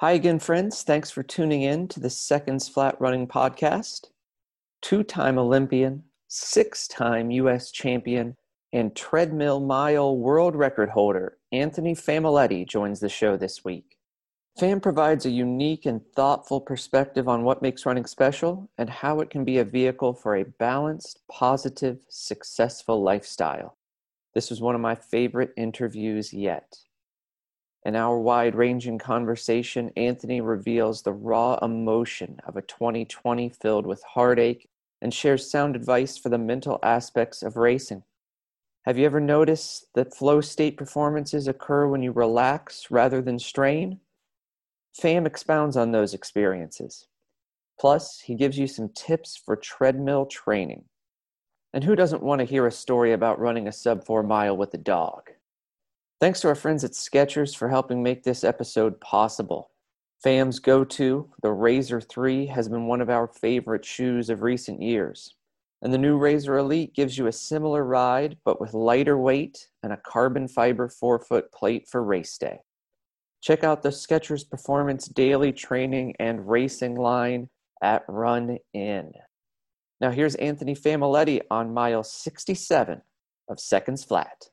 Hi again, friends. Thanks for tuning in to the Seconds Flat Running Podcast. Two time Olympian, six time U.S. champion, and treadmill mile world record holder Anthony Famiglietti joins the show this week. Fam provides a unique and thoughtful perspective on what makes running special and how it can be a vehicle for a balanced, positive, successful lifestyle. This was one of my favorite interviews yet. In our wide ranging conversation, Anthony reveals the raw emotion of a 2020 filled with heartache and shares sound advice for the mental aspects of racing. Have you ever noticed that flow state performances occur when you relax rather than strain? FAM expounds on those experiences. Plus, he gives you some tips for treadmill training. And who doesn't want to hear a story about running a sub four mile with a dog? Thanks to our friends at Skechers for helping make this episode possible. FAM's go to, the Razor 3, has been one of our favorite shoes of recent years. And the new Razor Elite gives you a similar ride, but with lighter weight and a carbon fiber forefoot plate for race day. Check out the Skechers Performance Daily Training and Racing line at Run In. Now here's Anthony Famiglietti on mile 67 of Seconds Flat.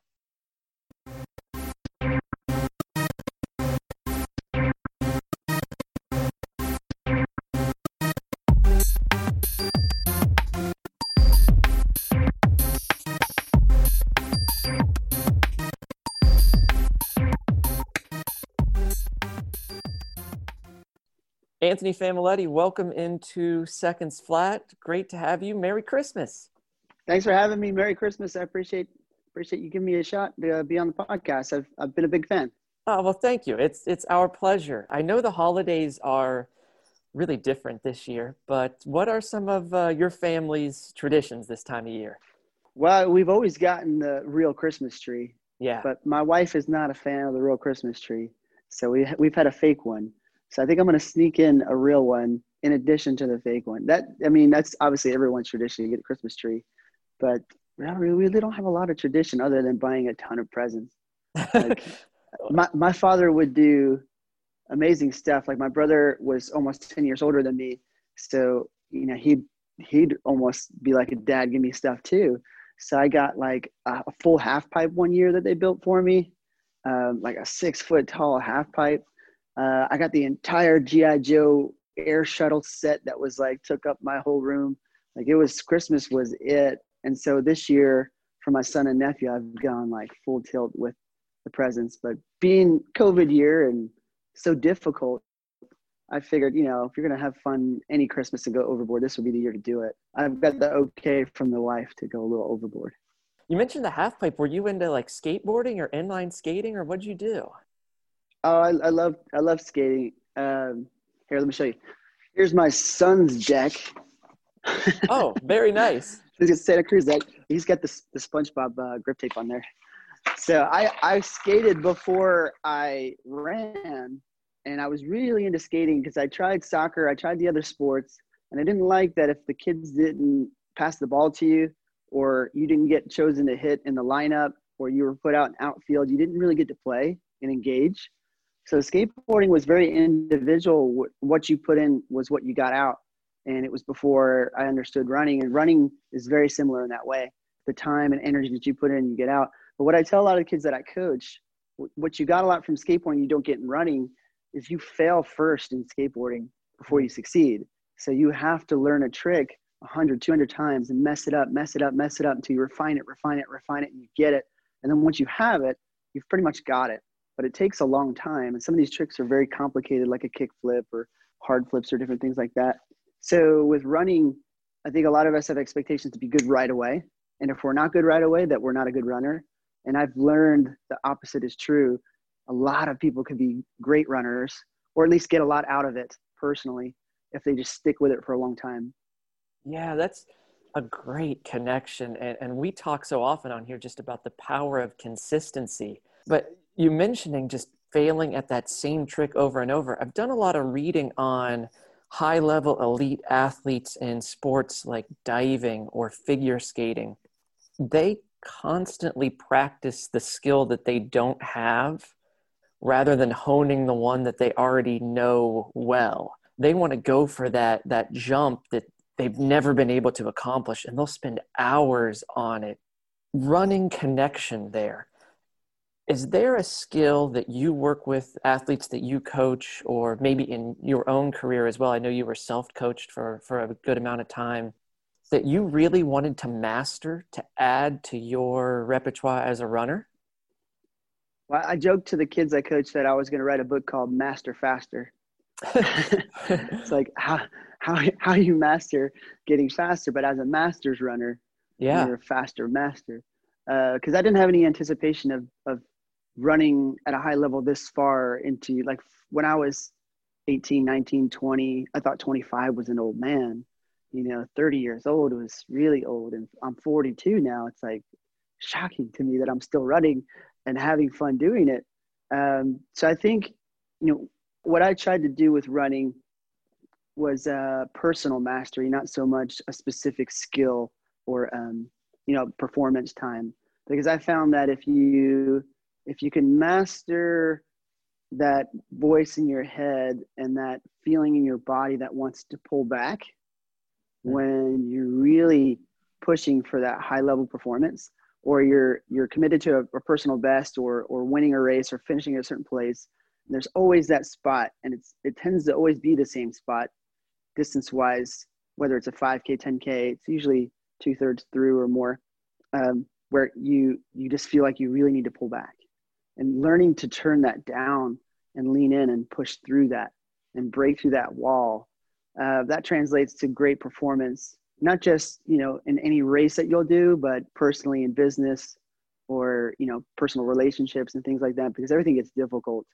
Anthony Famiglietti, welcome into Seconds Flat. Great to have you. Merry Christmas. Thanks for having me. Merry Christmas. I appreciate appreciate you giving me a shot to uh, be on the podcast. I've I've been a big fan. Oh well, thank you. It's it's our pleasure. I know the holidays are really different this year, but what are some of uh, your family's traditions this time of year? Well, we've always gotten the real Christmas tree. Yeah. But my wife is not a fan of the real Christmas tree, so we we've had a fake one. So I think I'm going to sneak in a real one in addition to the fake one. That I mean, that's obviously everyone's tradition to get a Christmas tree, but we really don't have a lot of tradition other than buying a ton of presents. Like, my my father would do amazing stuff. Like my brother was almost ten years older than me, so you know he he'd almost be like a dad, give me stuff too. So I got like a, a full half pipe one year that they built for me, um, like a six foot tall half pipe uh, I got the entire GI Joe air shuttle set that was like took up my whole room. Like it was Christmas was it, and so this year for my son and nephew, I've gone like full tilt with the presents. But being COVID year and so difficult, I figured, you know, if you're gonna have fun any Christmas and go overboard, this would be the year to do it. I've got the okay from the wife to go a little overboard. You mentioned the half pipe. Were you into like skateboarding or inline skating, or what'd you do? Oh, I, I love I love skating. Um, here, let me show you. Here's my son's deck. oh, very nice. He's got Santa Cruz deck. He's got the the SpongeBob uh, grip tape on there. So I I skated before I ran, and I was really into skating because I tried soccer, I tried the other sports, and I didn't like that if the kids didn't pass the ball to you, or you didn't get chosen to hit in the lineup, or you were put out in outfield, you didn't really get to play and engage. So skateboarding was very individual. What you put in was what you got out. And it was before I understood running. And running is very similar in that way. The time and energy that you put in, you get out. But what I tell a lot of kids that I coach, what you got a lot from skateboarding, you don't get in running, is you fail first in skateboarding before you succeed. So you have to learn a trick 100, 200 times and mess it up, mess it up, mess it up until you refine it, refine it, refine it, and you get it. And then once you have it, you've pretty much got it but it takes a long time. And some of these tricks are very complicated, like a kick flip or hard flips or different things like that. So with running, I think a lot of us have expectations to be good right away. And if we're not good right away, that we're not a good runner. And I've learned the opposite is true. A lot of people can be great runners, or at least get a lot out of it personally, if they just stick with it for a long time. Yeah, that's a great connection. And, and we talk so often on here just about the power of consistency. But you mentioning just failing at that same trick over and over. I've done a lot of reading on high level elite athletes in sports like diving or figure skating. They constantly practice the skill that they don't have rather than honing the one that they already know well. They want to go for that that jump that they've never been able to accomplish and they'll spend hours on it running connection there is there a skill that you work with athletes that you coach or maybe in your own career as well? I know you were self-coached for, for a good amount of time that you really wanted to master to add to your repertoire as a runner? Well i joked to the kids i coached that i was going to write a book called master faster. It's like how, how, how you master getting faster? But as a master's runner yeah. you're a faster master. Because uh, I didn't have any anticipation of of running at a high level this far into like when I was 18, 19, 20, I thought 25 was an old man. You know, 30 years old was really old. And I'm 42 now. It's like shocking to me that I'm still running and having fun doing it. Um, so I think, you know, what I tried to do with running was uh, personal mastery, not so much a specific skill or, um, you know, performance time. Because I found that if you if you can master that voice in your head and that feeling in your body that wants to pull back when you're really pushing for that high level performance or you're you're committed to a, a, personal best or or winning a race or finishing at a certain place there's always that spot and it's it tends to always be the same spot distance wise whether it's a 5k 10k it's usually two-thirds through or more um, where you you just feel like you really need to pull back and learning to turn that down and lean in and push through that and break through that wall uh, that translates to great performance not just you know in any race that you'll do but personally in business or you know personal relationships and things like that because everything gets difficult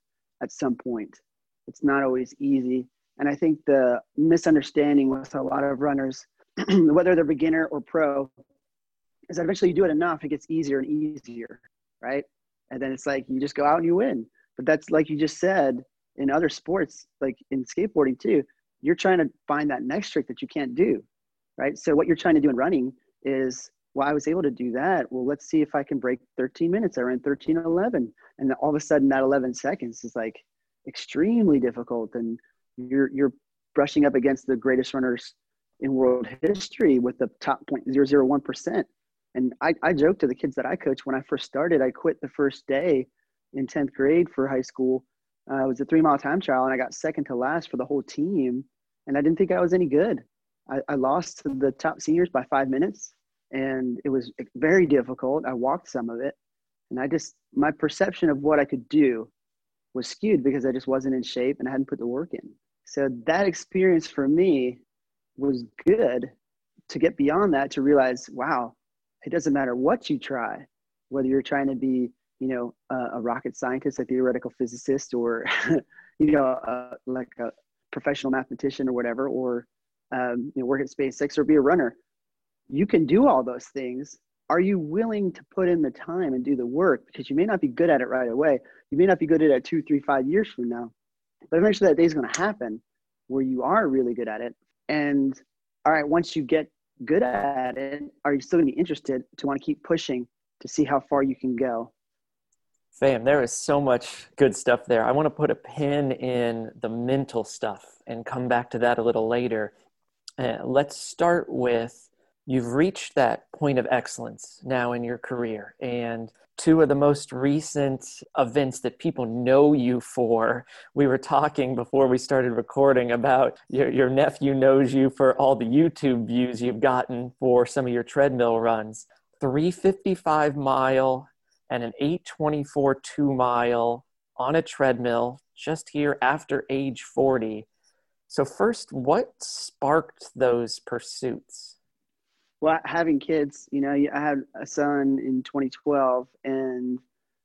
at some point. It's not always easy. And i think the misunderstanding with a lot of runners whether they're beginner or pro is that eventually you do it enough it gets easier and easier right and then it's like you just go out and you win. But that's like you just said in other sports like in skateboarding too you're trying to find that next trick that you can't do right? So what you're trying to do in running is well i was able to do that. Well let's see if i can break 13 minutes. I ran 13 11 and all of a sudden that 11 seconds is like extremely difficult. And you're you're brushing up against the greatest runners in world history with the top 0.001% and I, I joke to the kids that I coach when I first started, I quit the first day in 10th grade for high school. Uh, it was a three mile time trial and I got second to last for the whole team. And I didn't think I was any good. I, I lost to the top seniors by five minutes and it was very difficult. I walked some of it and I just, my perception of what I could do was skewed because I just wasn't in shape and I hadn't put the work in. So that experience for me was good to get beyond that to realize, wow, it doesn't matter what you try, whether you're trying to be, you know, a, a rocket scientist, a theoretical physicist, or, you know, uh, like a professional mathematician or whatever, or, um, you know, work at SpaceX or be a runner. You can do all those things. Are you willing to put in the time and do the work? Because you may not be good at it right away. You may not be good at it two, three, five years from now. But eventually that day is going to happen where you are really good at it. And all right, once you get good at it, are you still going to be interested to want to keep pushing to see how far you can go? Fam, there is so much good stuff there. I want to put a pin in the mental stuff and come back to that a little later. Uh, let's start with you've reached that point of excellence now in your career, and two of the most recent events that people know you for. We were talking before we started recording about your, your nephew knows you for all the YouTube views you've gotten for some of your treadmill runs. 355 mile and an 824 two mile on a treadmill just here after age 40. So, first, what sparked those pursuits? Well having kids you know i had a son in 2012 and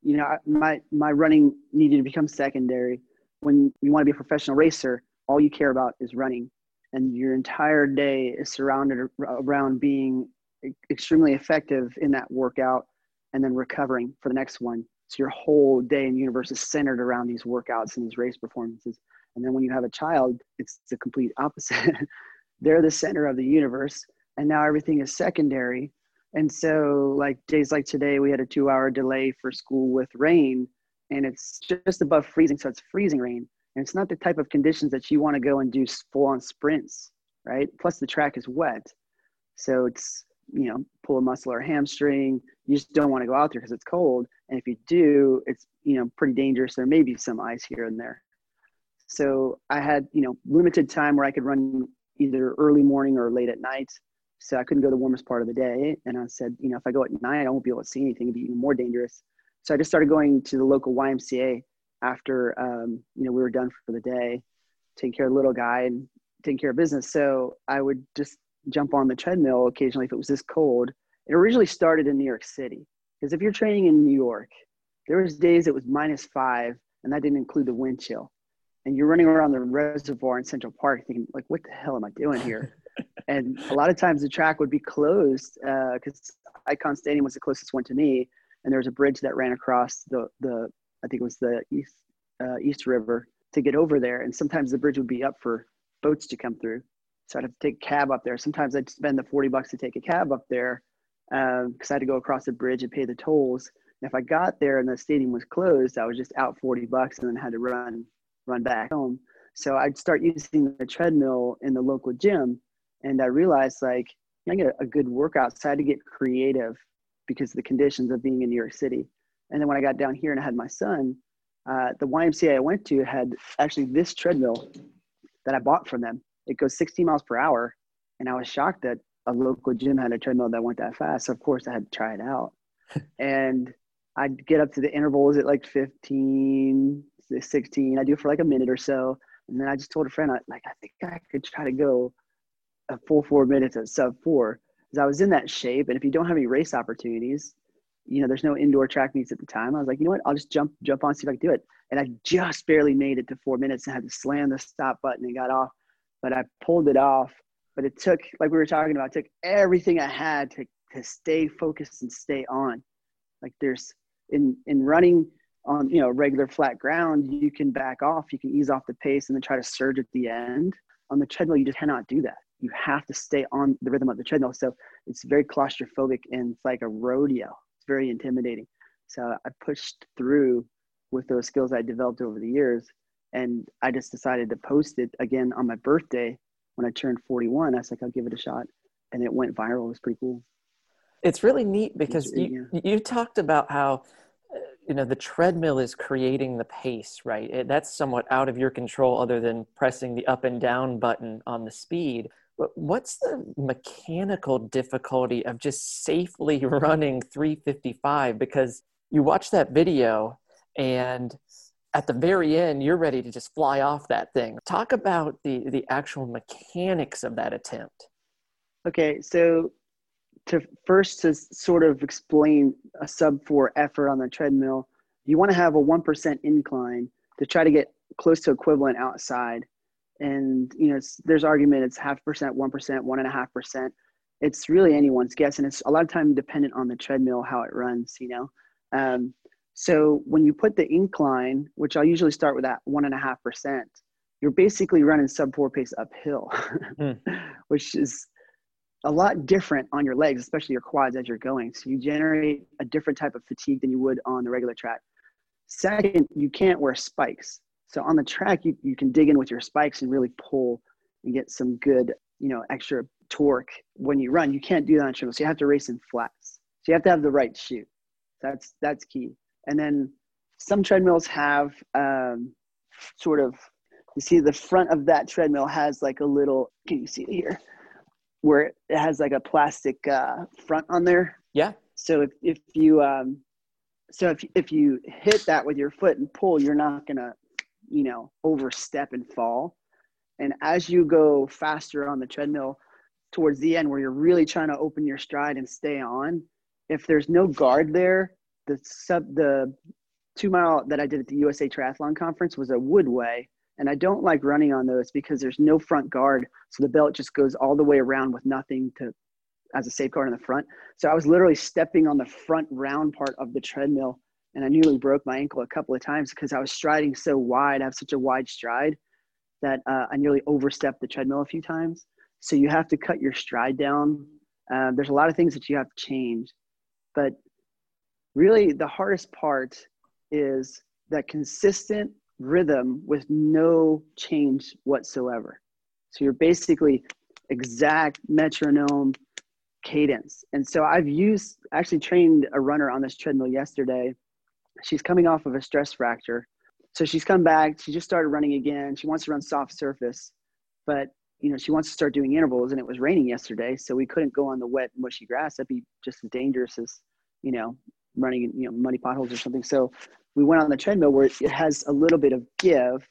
you know my my running needed to become secondary. When you want to be a professional racer all you care about is running and your entire day is surrounded around being extremely effective in that workout and then recovering for the next one. So your whole day and universe is centered around these workouts and these race performances. And then when you have a child it's the complete opposite. They're the center of the universe and now everything is secondary and so like days like today we had a two hour delay for school with rain and it's just above freezing, so it's freezing rain. And it's not the type of conditions that you want to go and do full on sprints, right? Plus the track is wet. So it's, you know, pull a muscle or a hamstring. You just don't want to go out there because it's cold. And if you do, it's, you know, pretty dangerous. There may be some ice here and there. So I had, you know, limited time where I could run either early morning or late at night. So I couldn't go the warmest part of the day. And I said, you know, if I go at night, I won't be able to see anything. It'd be even more dangerous. So I just started going to the local YMCA after, um, you know, we were done for the day, taking care of the little guy and taking care of business. So I would just jump on the treadmill occasionally if it was this cold. It originally started in New York City because if you're training in New York, there was days it was minus five, and that didn't include the wind chill. And you're running around the reservoir in Central Park thinking, like, what the hell am I doing here? and a lot of times the track would be closed because uh, Icahn Stadium was the closest one to me, and there was a bridge that ran across the the I think it was the East uh, East River to get over there. And sometimes the bridge would be up for boats to come through, so I'd have to take a cab up there. Sometimes I'd spend the forty bucks to take a cab up there because um, I had to go across the bridge and pay the tolls. And if I got there and the stadium was closed, I was just out forty bucks and then had to run run back home. So I'd start using the treadmill in the local gym, and I realized like I get a good workout. So I had to get creative because of the conditions of being in New York City. And then when I got down here and I had my son, uh, the YMCA I went to had actually this treadmill that I bought from them. It goes 60 miles per hour. And I was shocked that a local gym had a treadmill that went that fast. So of course I had to try it out. and I'd get up to the intervals at like 15, 16. I do it for like a minute or so. And then I just told a friend, I, like, I think I could try to go a full four minutes at sub four because I was in that shape. And if you don't have any race opportunities, you know, there's no indoor track meets at the time. I was like, you know what? I'll just jump jump on see if I can do it. And I just barely made it to four minutes and had to slam the stop button and got off. But I pulled it off. But it took, like we were talking about, it took everything I had to to stay focused and stay on. Like there's in in running on you know regular flat ground, you can back off, you can ease off the pace and then try to surge at the end. On the treadmill, you just cannot do that you have to stay on the rhythm of the treadmill. So it's very claustrophobic and it's like a rodeo. It's very intimidating. So I pushed through with those skills I developed over the years. And I just decided to post it again on my birthday when I turned 41. I was like, I'll give it a shot. And it went viral. It was pretty cool. It's really neat because you, you talked about how uh, you know the treadmill is creating the pace right it, that's somewhat out of your control other than pressing the up and down button on the speed but what's the mechanical difficulty of just safely running 355 because you watch that video and at the very end you're ready to just fly off that thing. Talk about the the actual mechanics of that attempt. Okay so to first to sort of explain a sub four effort on the treadmill, you want to have a one percent incline to try to get close to equivalent outside. And you know, there's argument it's half percent, one percent, one and a half percent. It's really anyone's guess, and it's a lot of time dependent on the treadmill how it runs. You know, um, so when you put the incline, which I'll usually start with that one and a half percent, you're basically running sub four pace uphill, mm. which is a lot different on your legs, especially your quads as you're going. So you generate a different type of fatigue than you would on the regular track. Second, you can't wear spikes. So on the track, you, you can dig in with your spikes and really pull and get some good, you know, extra torque when you run. You can't do that on a treadmill. So you have to race in flats. So you have to have the right shoe. That's that's key. And then some treadmills have um, sort of you see the front of that treadmill has like a little can you see it here where it has like a plastic uh, front on there. Yeah. So if, if you um, so if if you hit that with your foot and pull, you're not gonna, you know, overstep and fall. And as you go faster on the treadmill towards the end, where you're really trying to open your stride and stay on, if there's no guard there, the sub the two mile that I did at the USA Triathlon Conference was a woodway and I don't like running on those because there's no front guard. So the belt just goes all the way around with nothing to as a safeguard in the front. So I was literally stepping on the front round part of the treadmill and I nearly broke my ankle a couple of times because I was striding so wide. I have such a wide stride that uh, I nearly overstepped the treadmill a few times. So you have to cut your stride down. Uh, there's a lot of things that you have to change, but really the hardest part is that consistent rhythm with no change whatsoever. So you're basically exact metronome cadence. And so I've used, actually trained a runner on this treadmill yesterday. She's coming off of a stress fracture. So she's come back. She just started running again. She wants to run soft surface, but you know, she wants to start doing intervals and it was raining yesterday. So we couldn't go on the wet, mushy grass. That'd be just as dangerous as, you know, running in, you know, muddy potholes or something. So we went on the treadmill where it has a little bit of give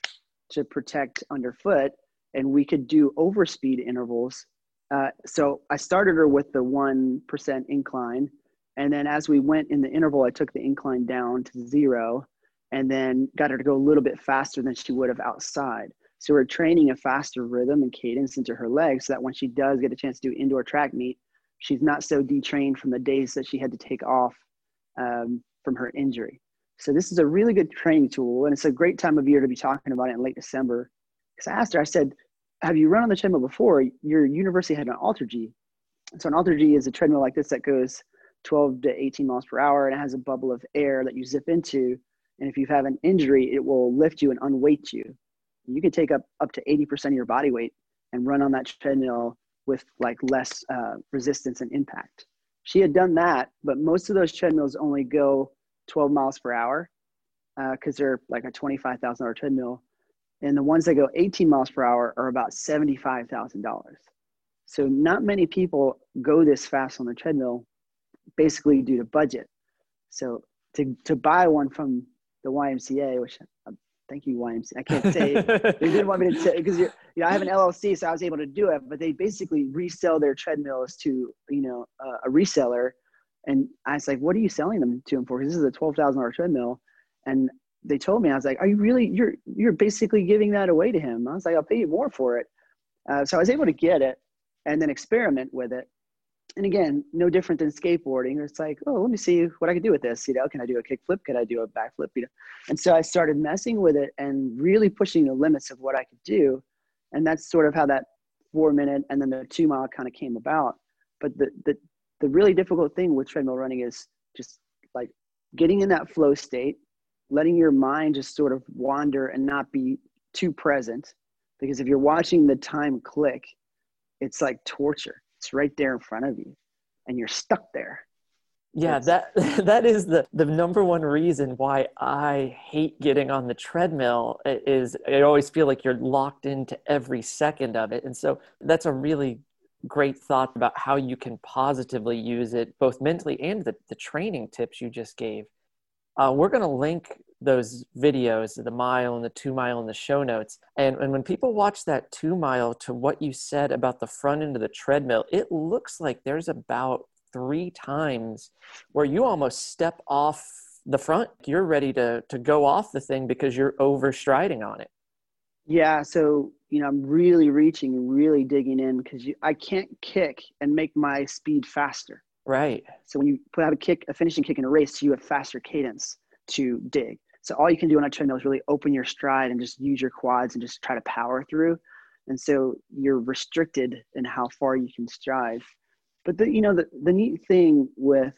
to protect underfoot and we could do overspeed intervals uh, so I started her with the 1% incline. And then as we went in the interval, I took the incline down to zero and then got her to go a little bit faster than she would have outside. So we're training a faster rhythm and cadence into her legs so that when she does get a chance to do indoor track meet, she's not so detrained from the days that she had to take off um, from her injury. So this is a really good training tool, and it's a great time of year to be talking about it in late December. Because I asked her, I said, have you run on the treadmill before? Your university had an AlterG. So an AlterG is a treadmill like this that goes 12 to 18 miles per hour and it has a bubble of air that you zip into. And if you have an injury, it will lift you and unweight you. You can take up up to 80% of your body weight and run on that treadmill with like less uh, resistance and impact. She had done that, but most of those treadmills only go 12 miles per hour because uh, they're like a $25,000 treadmill and the ones that go 18 miles per hour are about $75,000. So not many people go this fast on the treadmill basically due to budget. So to, to buy one from the YMCA, which uh, thank you YMCA, I can't say, they didn't want me to say, because you know, I have an LLC, so I was able to do it, but they basically resell their treadmills to, you know, uh, a reseller. And I was like, what are you selling them to them for? Because this is a $12,000 treadmill. And they told me, I was like, "Are you really? You're you're basically giving that away to him." I was like, "I'll pay you more for it." Uh, so I was able to get it and then experiment with it. And again, no different than skateboarding. It's like, oh, let me see what I can do with this. You know, can I do a kickflip? Can I do a backflip? You know, and so I started messing with it and really pushing the limits of what I could do. And that's sort of how that four minute and then the two mile kind of came about. But the the the really difficult thing with treadmill running is just like getting in that flow state letting your mind just sort of wander and not be too present because if you're watching the time click it's like torture it's right there in front of you and you're stuck there. Yeah it's, that that is the the number one reason why i hate getting on the treadmill is i always feel like you're locked into every second of it. And so that's a really great thought about how you can positively use it both mentally and the, the training tips you just gave uh, we're going to link those videos, the mile and the two mile in the show notes. And, and when people watch that two mile to what you said about the front end of the treadmill, it looks like there's about three times where you almost step off the front. You're ready to, to go off the thing because you're overstriding on it. Yeah. So, you know, I'm really reaching and really digging in because I can't kick and make my speed faster. Right. So when you put out a kick, a finishing kick in a race, you have faster cadence to dig. So all you can do on a treadmill is really open your stride and just use your quads and just try to power through. And so you're restricted in how far you can stride. But the you know the, the neat thing with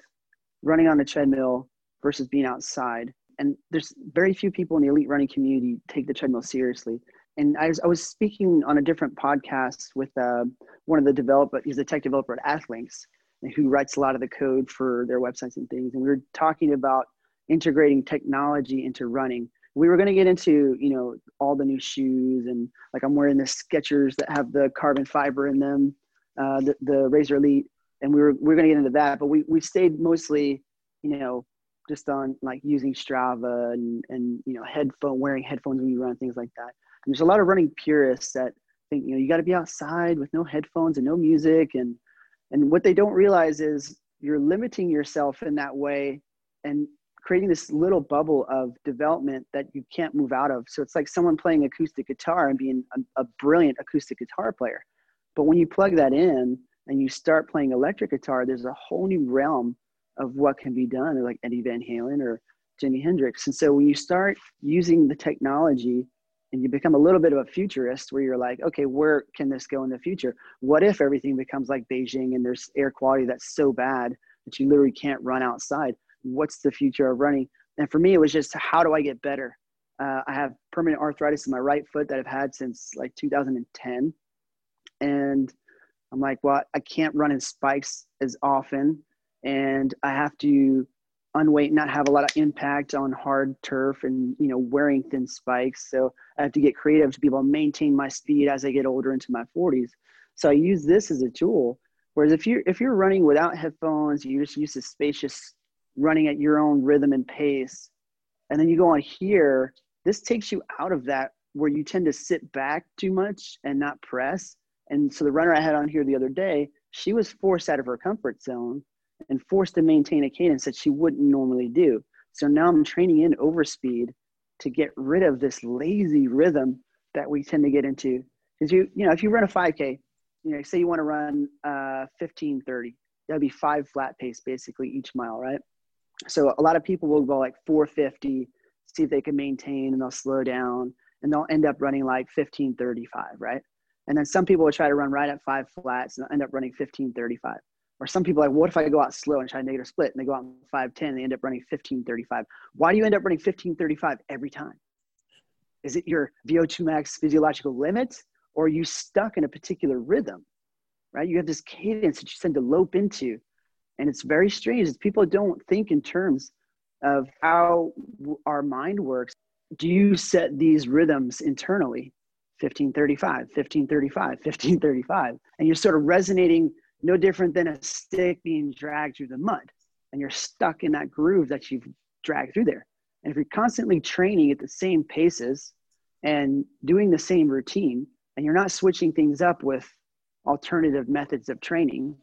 running on a treadmill versus being outside, and there's very few people in the elite running community take the treadmill seriously. And I was, I was speaking on a different podcast with uh, one of the developer, he's a tech developer at Athlinks, who writes a lot of the code for their websites and things. And we were talking about integrating technology into running. We were going to get into, you know, all the new shoes and like I'm wearing the Skechers that have the carbon fiber in them, uh, the, the Razor Elite. And we were, we are going to get into that, but we, we stayed mostly, you know, just on like using Strava and, and, you know, headphone, wearing headphones when you run, things like that. And there's a lot of running purists that think, you know, you got to be outside with no headphones and no music and, and what they don't realize is you're limiting yourself in that way and creating this little bubble of development that you can't move out of. So it's like someone playing acoustic guitar and being a, a brilliant acoustic guitar player. But when you plug that in and you start playing electric guitar, there's a whole new realm of what can be done, like Eddie Van Halen or Jimi Hendrix. And so when you start using the technology and you become a little bit of a futurist where you're like, okay, where can this go in the future? What if everything becomes like Beijing and there's air quality that's so bad that you literally can't run outside? What's the future of running? And for me, it was just how do I get better? Uh, I have permanent arthritis in my right foot that I've had since like 2010. And I'm like, well, I can't run in spikes as often. And I have to unweight, not have a lot of impact on hard turf and, you know, wearing thin spikes. So I have to get creative to be able to maintain my speed as I get older into my 40s. So I use this as a tool. Whereas if you're, if you're running without headphones, you just use a spacious running at your own rhythm and pace. And then you go on here, this takes you out of that where you tend to sit back too much and not press. And so the runner I had on here the other day, she was forced out of her comfort zone and forced to maintain a cadence that she wouldn't normally do. So now I'm training in overspeed to get rid of this lazy rhythm that we tend to get into. Because you, you know, if you run a 5K, you know, say you want to run uh, 15, 30, that'd be five flat pace basically each mile, right? So a lot of people will go like 450, see if they can maintain, and they'll slow down, and they'll end up running like 1535, right? And then some people will try to run right at five flats and end up running 1535. Or some people like, what if I go out slow and try to negative split and they go out 510 and they end up running 1535? Why do you end up running 1535 every time? Is it your VO2 max physiological limit or are you stuck in a particular rhythm? Right? You have this cadence that you tend to lope into and it's very strange people don't think in terms of how our mind works do you set these rhythms internally 1535 1535 1535 and you're sort of resonating no different than a stick being dragged through the mud and you're stuck in that groove that you've dragged through there and if you're constantly training at the same paces and doing the same routine and you're not switching things up with alternative methods of training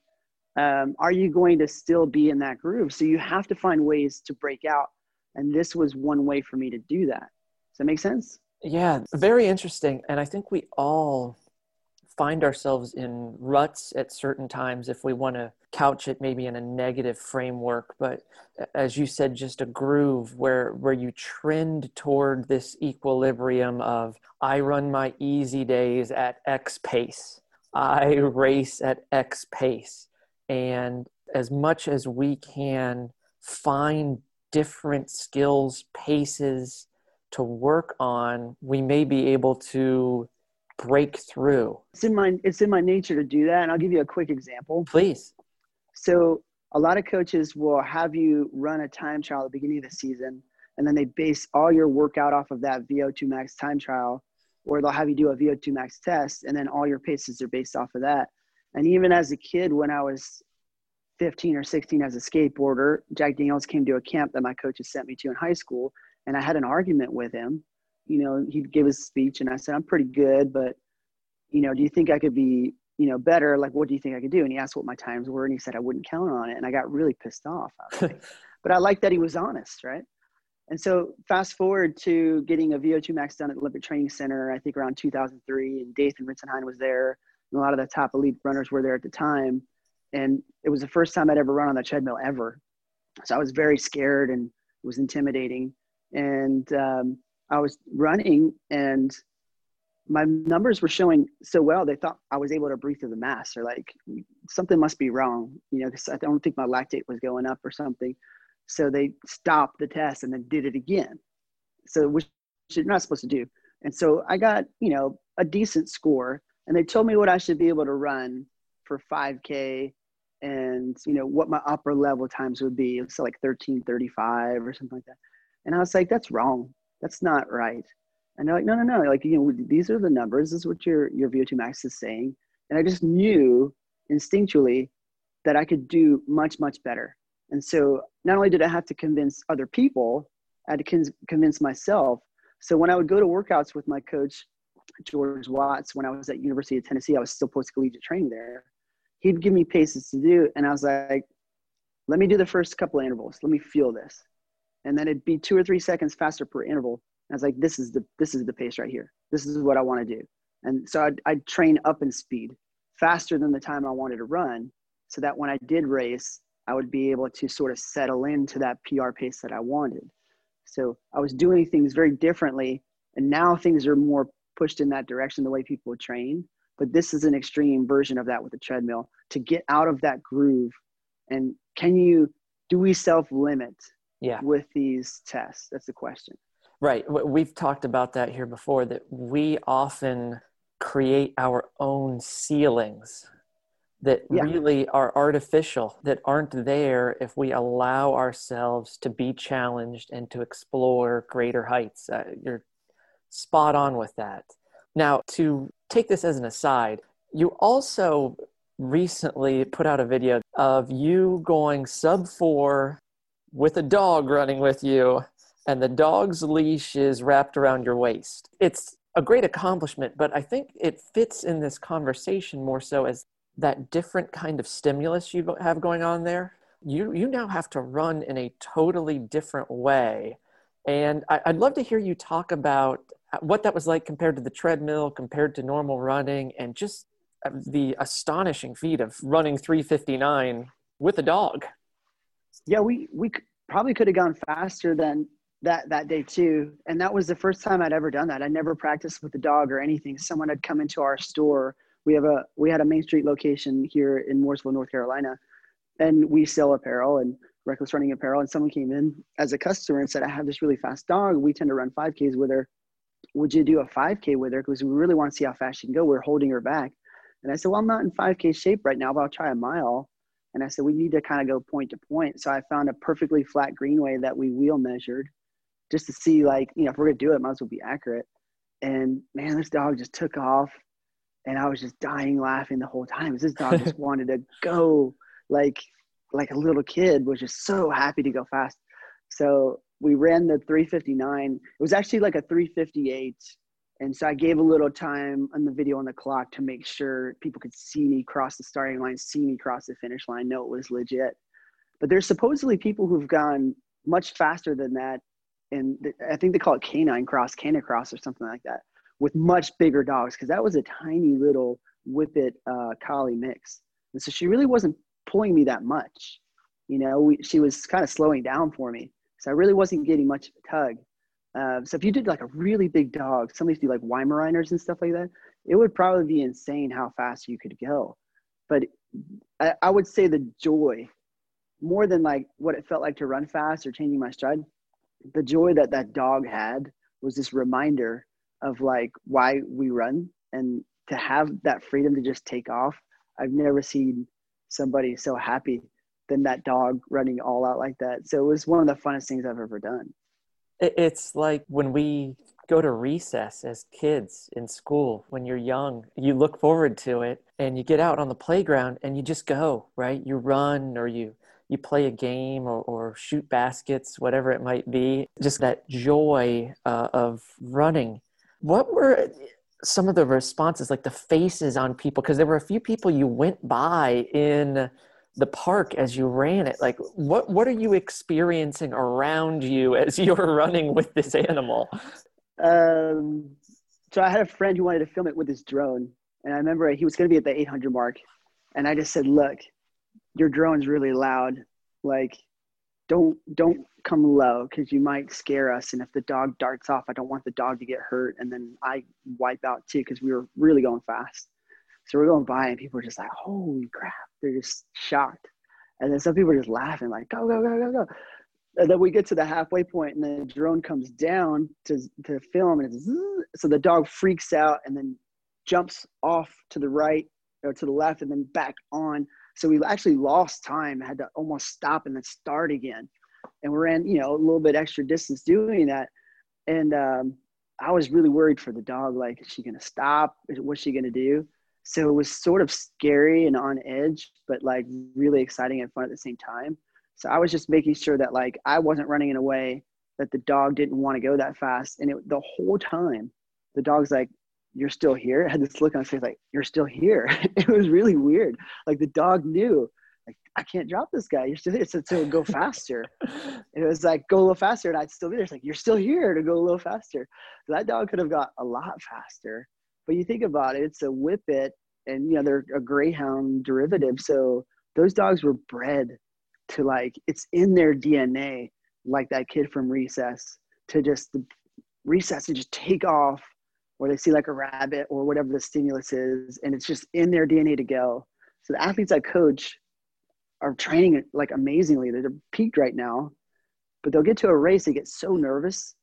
um, are you going to still be in that groove? So you have to find ways to break out. And this was one way for me to do that. Does that make sense? Yeah, very interesting. And I think we all find ourselves in ruts at certain times if we want to couch it maybe in a negative framework but as you said just a groove where where you trend toward this equilibrium of i run my easy days at x pace. I race at x pace. And as much as we can find different skills, paces to work on, we may be able to break through. It's in my it's in my nature to do that, and I'll give you a quick example. Please. So a lot of coaches will have you run a time trial at the beginning of the season, and then they base all your workout off of that VO2 max time trial, or they'll have you do a VO2 max test, and then all your paces are based off of that. And even as a kid, when I was 15 or 16 as a skateboarder, Jack Daniels came to a camp that my coaches sent me to in high school, and I had an argument with him. You know, he'd give his speech, and I said, "I'm pretty good, but you know, do you think I could be, you know, better? Like, what do you think I could do?" And he asked what my times were, and he said I wouldn't count on it, and I got really pissed off. I like, but I like that he was honest, right? And so, fast forward to getting a VO2 max done at the Olympic Training Center, I think around 2003, and Dathan Ritzenhein was there and a lot of the top elite runners were there at the time. And it was the first time I'd ever run on the treadmill ever. So I was very scared and it was intimidating. And um, I was running and my numbers were showing so well they thought i was able to breathe through the mask or like something must be wrong you know because i don't think my lactate was going up or something so they stopped the test and then did it again so which you're not supposed to do and so i got you know a decent score and they told me what I should be able to run for 5K and you know what my upper level times would be. It was like 1335 or something like that. And I was like, that's wrong. That's not right. And they're like, no, no, no. Like, you know, these are the numbers. This is what your, your VO2 max is saying. And I just knew instinctually that I could do much, much better. And so not only did I have to convince other people, I had to con- convince myself. So when I would go to workouts with my coach, George Watts when I was at University of Tennessee. I was still post collegiate training there. He'd give me paces to do, and I was like, "Let me do the first couple intervals. Let me feel this," and then it'd be two or three seconds faster per interval. I was like, "This is the this is the pace right here. This is what I want to do." And so I'd, I'd train up in speed faster than the time I wanted to run, so that when I did race, I would be able to sort of settle into that PR pace that I wanted. So I was doing things very differently, and now things are more pushed in that direction the way people train but this is an extreme version of that with the treadmill to get out of that groove and can you do we self limit yeah. with these tests? That's the question. Right. We've talked about that here before that we often create our own ceilings that yeah. really are artificial, that aren't there if we allow ourselves to be challenged and to explore greater heights. Uh, you're spot on with that. Now, to take this as an aside, you also recently put out a video of you going sub four with a dog running with you, and the dog's leash is wrapped around your waist. It's a great accomplishment, but I think it fits in this conversation more so as that different kind of stimulus you have going on there. You, you now have to run in a totally different way. And I, I'd love to hear you talk about what that was like compared to the treadmill, compared to normal running, and just uh, the astonishing feat of running 359 with a dog. Yeah, we we probably could have gone faster than that that day too, and that was the first time I'd ever done that. I never practiced with a dog or anything. Someone had come into our store. We have a we had a Main Street location here in Mooresville, North Carolina, and we sell apparel and reckless running apparel. And someone came in as a customer and said, "I have this really fast dog. We tend to run 5Ks with her." would you do a 5K with her? Because we really want to see how fast she can go. We're holding her back. And I said, well, I'm not in 5K shape right now, but I'll try a mile. And I said, we need to kind of go point to point. So I found a perfectly flat greenway that we wheel measured just to see, like, you know, if we're going to do it, might as well be accurate. And man, this dog just took off. And I was just dying laughing the whole time. This dog just wanted to go like like a little kid, was just so happy to go fast. So we ran the 359. It was actually like a 358. And so I gave a little time on the video on the clock to make sure people could see me cross the starting line, see me cross the finish line, know it was legit. But there's supposedly people who've gone much faster than that. And I think they call it canine cross, canicross or something like that with much bigger dogs. Cause that was a tiny little whippet uh, collie mix. And so she really wasn't pulling me that much. You know, we, she was kind of slowing down for me. So I really wasn't getting much of a tug. Uh, so if you did like a really big dog, some of these do like Weimaraners and stuff like that, it would probably be insane how fast you could go. But I, I would say the joy, more than like what it felt like to run fast or changing my stride, the joy that that dog had was this reminder of like why we run and to have that freedom to just take off. I've never seen somebody so happy than that dog running all out like that. So it was one of the funnest things I've ever done. It's like when we go to recess as kids in school when you're young, you look forward to it and you get out on the playground and you just go, right? You run or you you play a game or, or shoot baskets, whatever it might be. Just that joy uh, of running. What were some of the responses, like the faces on people? Because there were a few people you went by in the park as you ran it like what what are you experiencing around you as you're running with this animal? Um so i had a friend who wanted to film it with his drone and i remember he was going to be at the 800 mark and i just said look your drone's really loud. Like don't don't come low because you might scare us and if the dog darts off i don't want the dog to get hurt and then i wipe out too because we were really going fast so we're going by and people are just like holy crap they're just shocked. And then some people are just laughing, like, go, go, go, go, go. And then we get to the halfway point and the drone comes down to, to film and it's, so the dog freaks out and then jumps off to the right or to the left and then back on. So we actually lost time, had to almost stop and then start again. And we ran, you know, a little bit extra distance doing that. And um, I was really worried for the dog. Like, is she going to stop? What's she going to do? So it was sort of scary and on edge but like really exciting and fun at the same time. So i was just making sure that like i wasn't running in a way that the dog didn't want to go that fast. And it, the whole time the dog's like you're still here? I had this look on his face like you're still here. It was really weird. Like the dog knew like i can't drop this guy. You're still here. So, so go faster. It was like go a little faster and i'd still be there. It's like you're still here to go a little faster. So that dog could have got a lot faster but you think about it, it's a whippet, and you know they're a greyhound derivative. So those dogs were bred to like it's in their DNA, like that kid from Recess, to just recess and just take off, or they see like a rabbit or whatever the stimulus is, and it's just in their DNA to go. So the athletes I coach are training like amazingly. They're peaked right now, but they'll get to a race, they get so nervous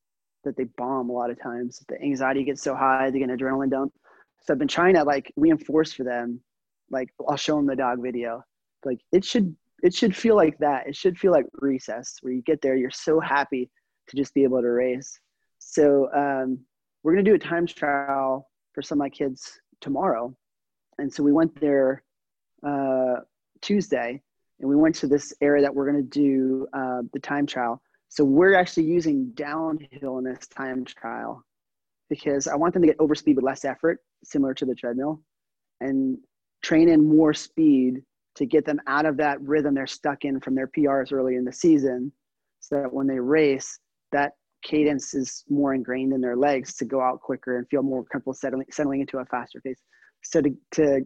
that they bomb a lot of times. The anxiety gets so high, they get an adrenaline dump. So I've been trying to like reinforce for them, like I'll show them the dog video. Like it should it should feel like that. It should feel like recess where you get there, you're so happy to just be able to race. So um, we're gonna do a time trial for some of my kids tomorrow, and so we went there uh, Tuesday, and we went to this area that we're gonna do uh, the time trial. So we're actually using downhill in this time trial because I want them to get over speed with less effort, similar to the treadmill, and train in more speed to get them out of that rhythm they're stuck in from their PRs early in the season so that when they race, that cadence is more ingrained in their legs to go out quicker and feel more comfortable settling, settling into a faster pace. So to, to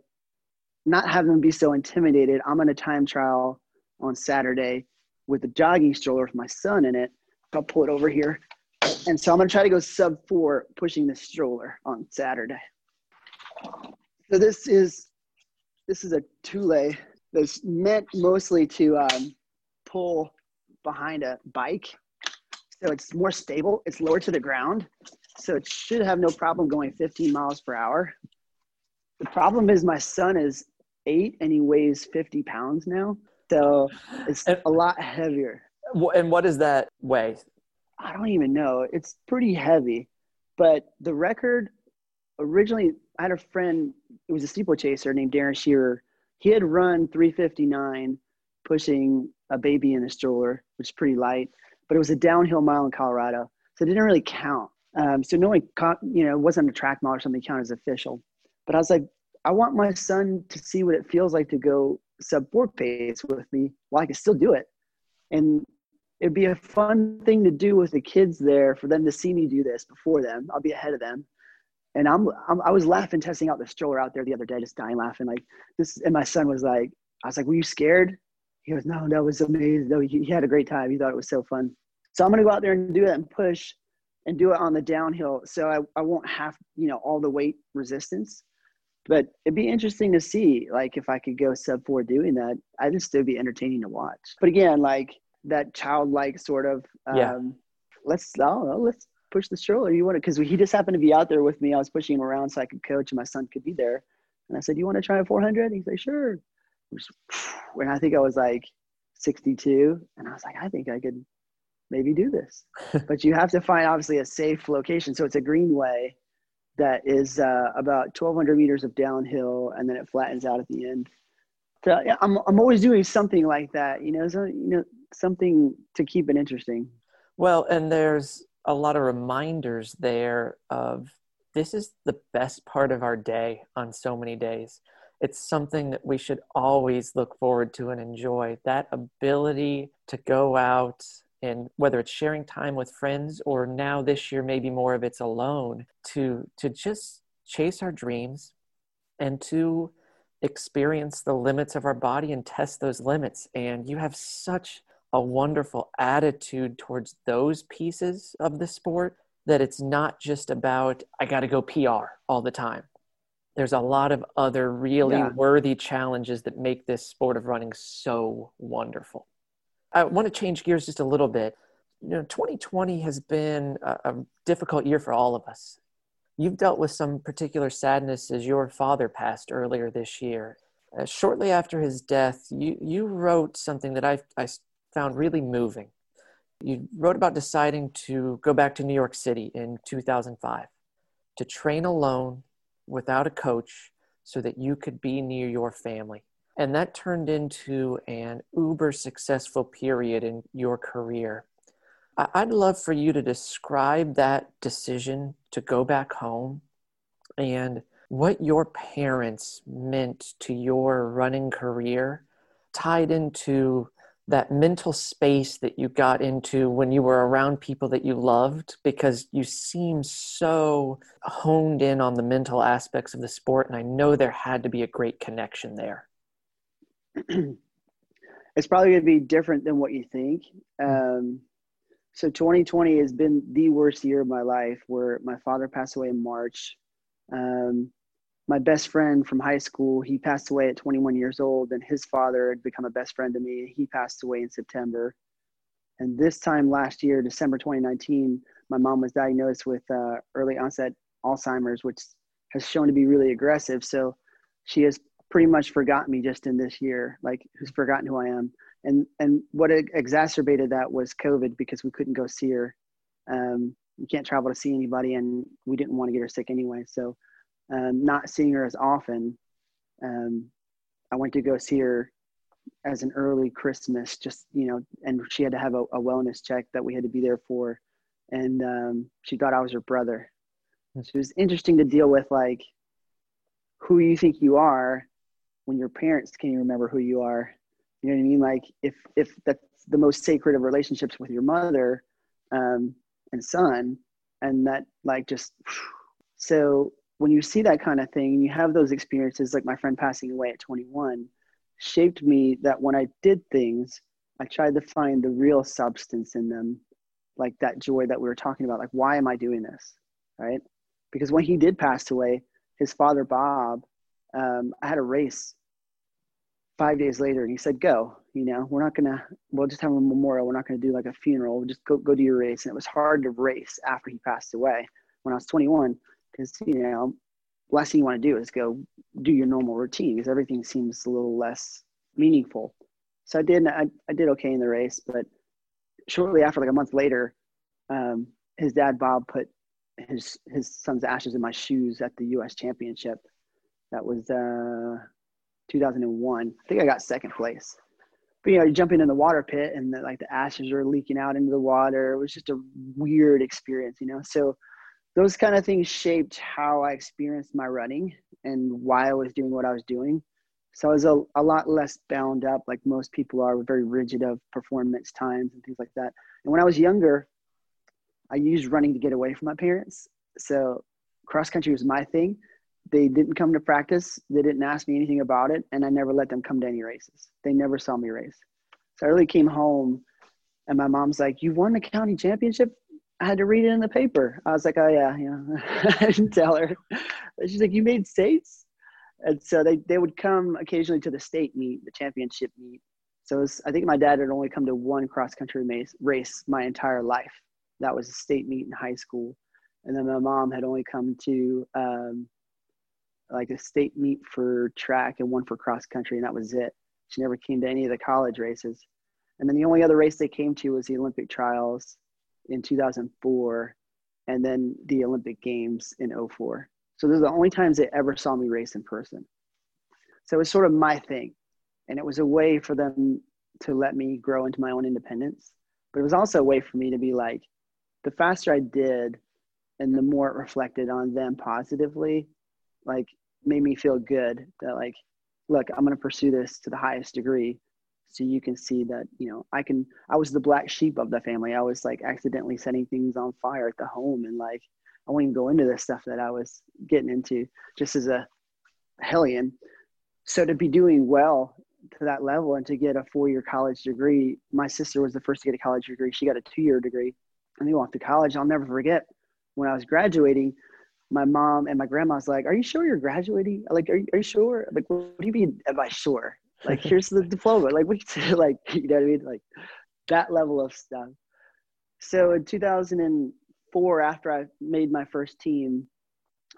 not have them be so intimidated, I'm on a time trial on Saturday with a jogging stroller with my son in it. I'll pull it over here. And so I'm going to try to go sub four pushing the stroller on Saturday. So this is this is a Thule that's meant mostly to um, pull behind a bike. So it's more stable. It's lower to the ground. So it should have no problem going 15 miles per hour. The problem is my son is eight and he weighs 50 pounds now. So it's a lot heavier. And what does that weigh? I don't even know. It's pretty heavy. But the record originally, I had a friend, it was a steeplechaser named Darren Shearer. He had run 359 pushing a baby in a stroller, which is pretty light, but it was a downhill mile in Colorado. So it didn't really count. Um, so no one, caught, you know, it wasn't a track mile or something counted as official. But I was like, I want my son to see what it feels like to go sub four pace with me Well, I can still do it. And it'd be a fun thing to do with the kids there for them to see me do this before them. I'll be ahead of them. And I'm, I'm i was laughing, testing out the stroller out there the other day, just dying laughing. Like this, and my son was like, I was like, "Were you scared?" He goes, "No, that was amazing. No, he, he had a great time. He thought it was so fun." So I'm gonna go out there and do it and push, and do it on the downhill. So I, I won't have you know all the weight resistance but it'd be interesting to see like if I could go sub four doing that. I just still be entertaining to watch. But again, like that childlike sort of um, yeah. let's I don't know, let's push the stroller. You want to because he just happened to be out there with me. I was pushing him around so I could coach and my son could be there. And I said, "You want to try a 400?" He's like, "Sure." When I think I was like 62, and I was like, "I think I could maybe do this." but you have to find obviously a safe location. So it's a greenway that is uh, about 1,200 meters of downhill, and then it flattens out at the end. So yeah, I'm I'm always doing something like that, you know, so you know something to keep it interesting. Well, and there's a lot of reminders there of this is the best part of our day on so many days. It's something that we should always look forward to and enjoy. That ability to go out and whether it's sharing time with friends or now this year maybe more of it's alone to to just chase our dreams and to experience the limits of our body and test those limits. And you have such a wonderful attitude towards those pieces of the sport that it's not just about i got to go PR all the time. There's a lot of other really yeah. worthy challenges that make this sport of running so wonderful I want to change gears just a little bit. You know, 2020 has been a, a difficult year for all of us. You've dealt with some particular sadness as your father passed earlier this year. Uh, shortly after his death, you, you wrote something that I, I found really moving. You wrote about deciding to go back to New York City in 2005 to train alone without a coach so that you could be near your family. And that turned into an uber successful period in your career. I'd love for you to describe that decision to go back home and what your parents meant to your running career tied into that mental space that you got into when you were around people that you loved because you seem so honed in on the mental aspects of the sport and i know there had to be a great connection there it's probably going to be different than what you think. Um, so 2020 has been the worst year of my life where my father passed away in March. Um, my best friend from high school, he passed away at 21 years old, and his father had become a best friend to me. He passed away in September. And this time last year, December 2019, my mom was diagnosed with uh, early onset Alzheimer's, which has shown to be really aggressive. So she has pretty much forgotten me just in this year, like who's forgotten who I am. And and what exacerbated that was COVID because we couldn't go see her. Um, can't travel to see anybody, and we didn't want to get her sick anyway. So, um, not seeing her as often, um, I went to go see her as an early Christmas, just you know, and she had to have a, a wellness check that we had to be there for, and um, she thought I was her brother. So it was interesting to deal with, like who you think you are when your parents can't remember who you are. You know what I mean? Like if if that's the most sacred of relationships with your mother um, and son, and that like just so when you see that kind of thing and you have those experiences, like my friend passing away at 21 shaped me that when I did things, I tried to find the real substance in them, like that joy that we were talking about. Like, why am I doing this? Right? Because when he did pass away, his father, Bob, um, I had a race five days later and he said, go, you know, we're not going to, we'll just have a memorial. We're not going to do like a funeral. We'll just go, go do your race. And it was hard to race after he passed away when I was 21 because, you know, last thing you want to do is go do your normal routine because everything seems a little less meaningful. So I did, I, I did okay in the race, but shortly after, like a month later, um, his dad Bob put his his son's ashes in my shoes at the U.S. Championship. That was uh, 2001. I think I got second place. But you know, you're jumping in the water pit and the, like the ashes are leaking out into the water. It was just a weird experience, you know. So those kind of things shaped how I experienced my running and why I was doing what I was doing. So I was a, a lot less bound up, like most people are, with very rigid of performance times and things like that. And when I was younger, I used running to get away from my parents. So cross country was my thing. They didn't come to practice. They didn't ask me anything about it, and I never let them come to any races. They never saw me race. So I really came home, and my mom's like, "You won the county championship." I had to read it in the paper. I was like, oh yeah, yeah." I didn't tell her. She's like, you made states, and so they they would come occasionally to the state meet, the championship meet. So was, I think my dad had only come to one cross country race, my entire life. That was a state meet in high school, and then my mom had only come to um, like a state meet for track and one for cross country, and that was it. She never came to any of the college races. And then the only other race they came to was the Olympic trials in 2004 and then the Olympic Games in 04. So those are the only times they ever saw me race in person. So it was sort of my thing. And it was a way for them to let me grow into my own independence. But it was also a way for me to be like, the faster I did and the more it reflected on them positively, like made me feel good that like, look, I'm going to pursue this to the highest degree so you can see that you know i can i was the black sheep of the family. I was like accidentally setting things on fire at the home and like i won't even go into the stuff that i was getting into just as a hellion. So to be doing well to that level and to get a four-year college degree my sister was the first to get a college degree. She got a two-year degree and they went to college. I'll never forget when i was graduating my mom and my grandma was like, "Are you sure you're graduating? Like, are you, are you sure? Like, what do you mean? Am I sure? Like, here's the diploma. Like, we like, you know what I mean? Like, that level of stuff. So in 2004, after I made my first team,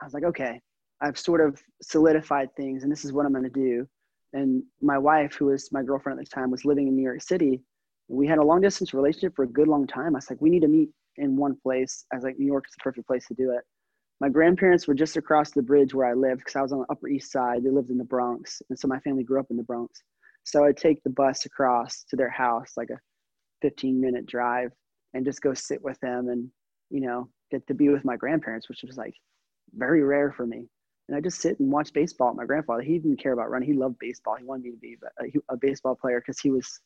I was like, okay, I've sort of solidified things, and this is what I'm going to do. And my wife, who was my girlfriend at the time, was living in New York City. We had a long distance relationship for a good long time. I was like, we need to meet in one place. I was like, New York is the perfect place to do it my grandparents were just across the bridge where I lived because I was on the Upper East Side. They lived in the Bronx, and so my family grew up in the Bronx. So I'd take the bus across to their house, like a 15 minute drive, and just go sit with them and you know get to be with my grandparents, which was like very rare for me. And I just sit and watch baseball. My grandfather, he didn't care about running. He loved baseball. He wanted me to be a, baseball player because he was,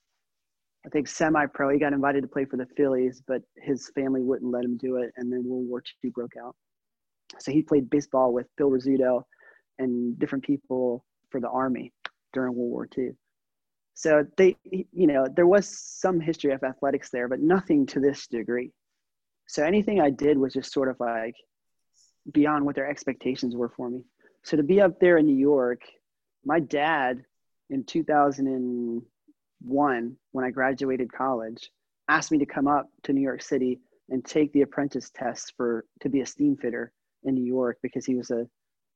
I think, semi-pro. He got invited to play for the Phillies, but his family wouldn't let him do it. And then World War II broke out. So he played baseball with Phil Rizzuto and different people for the Army during World War II. So they, you know, there was some history of athletics there, but nothing to this degree. So anything I did was just sort of like beyond what their expectations were for me. So to be up there in New York, my dad in 2001, when I graduated college, asked me to come up to New York City and take the apprentice test for to be a steam fitter in New York because he was a,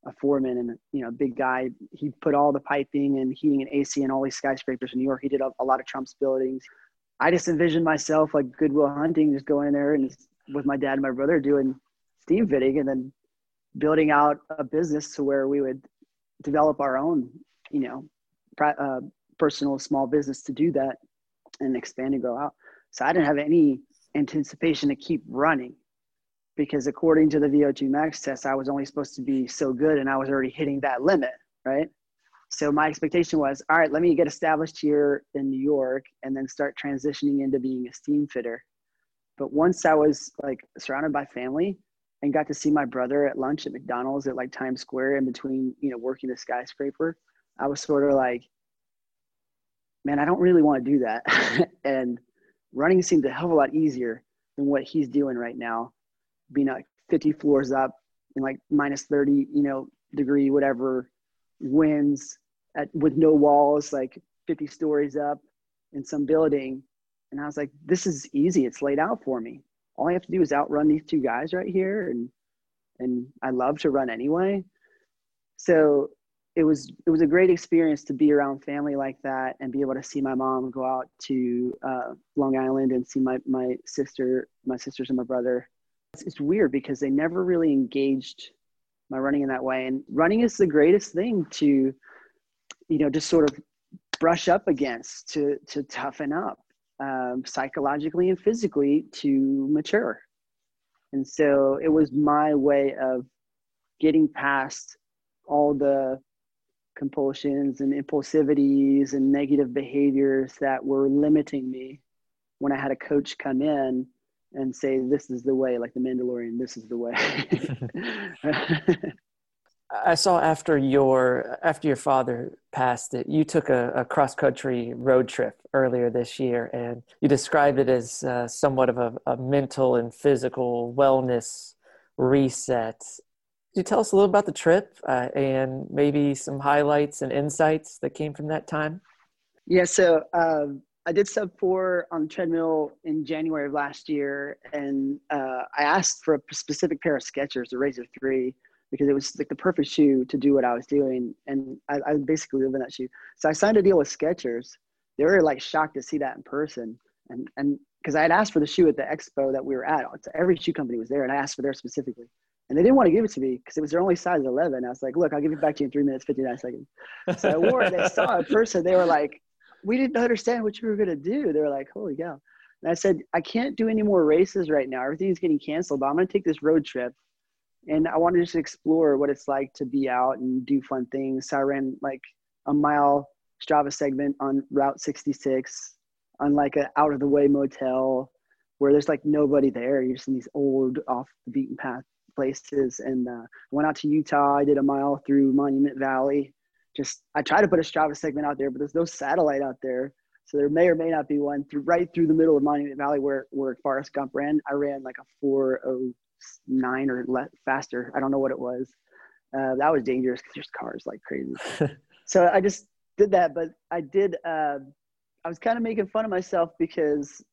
a foreman and you know a big guy. He put all the piping and heating and AC and all these skyscrapers in New York. He did a, a lot of Trump's buildings. I just envisioned myself like Good Will Hunting, just going in there and with my dad and my brother doing steam fitting and then building out a business to where we would develop our own, you know, uh, personal small business to do that and expand and grow out. So I didn't have any anticipation to keep running because according to the VO2 max test, I was only supposed to be so good and I was already hitting that limit, right? So my expectation was, all right, let me get established here in New York and then start transitioning into being a steam fitter. But once I was like surrounded by family and got to see my brother at lunch at McDonald's at like Times Square in between, you know, working the skyscraper, I was sort of like, man, I don't really want to do that. and running seemed a hell of a lot easier than what he's doing right now, being like 50 floors up in like minus 30, you know, degree, whatever winds at, with no walls, like 50 stories up in some building. And I was like, this is easy. It's laid out for me. All I have to do is outrun these two guys right here. And, and I love to run anyway. So it was it was a great experience to be around family like that and be able to see my mom go out to uh, Long Island and see my my sister, my sisters and my brother. It's, it's weird because they never really engaged my running in that way. And running is the greatest thing to, you know, just sort of brush up against, to to toughen up um, psychologically and physically to mature. And so it was my way of getting past all the compulsions and impulsivities and negative behaviors that were limiting me when I had a coach come in and say, This is the way, like the Mandalorian, this is the way. I saw after your after your father passed that you took a, a cross country road trip earlier this year, and you described it as uh, somewhat of a, a mental and physical wellness reset. Could you tell us a little about the trip uh, and maybe some highlights and insights that came from that time? Yeah, so um, I did sub four on treadmill in January of last year, and uh, I asked for a specific pair of Skechers, the Razor Three, because it was like the perfect shoe to do what I was doing, and I, I basically live in that shoe. So I signed a deal with Skechers. They were like shocked to see that in person, and and because I had asked for the shoe at the expo that we were at, every shoe company was there, and I asked for theirs specifically and they didn't want to give it to me because it was their only size 11. I was like, look, I'll give it back to you in three minutes, 59 seconds. So I wore it. They saw a person. They were like, we didn't understand what you were going to do. They were like, holy cow. And I said, I can't do any more races right now. Everything's getting canceled, but I'm going to take this road trip. And I want to just explore what it's like to be out and do fun things. So I ran like a mile Strava segment on Route 66 on like an out of the way motel where there's like nobody there. You're just in these old off the beaten path places and uh, went out to Utah. I did a mile through Monument Valley. Just I try to put a Strava segment out there, but there's no satellite out there. So there may or may not be one through right through the middle of Monument Valley where where Forrest Gump ran. I ran like a 409 or less faster. I don't know what it was. Uh, that was dangerous because there's cars like crazy. so I just did that, but I did. Uh, I was kind of making fun of myself because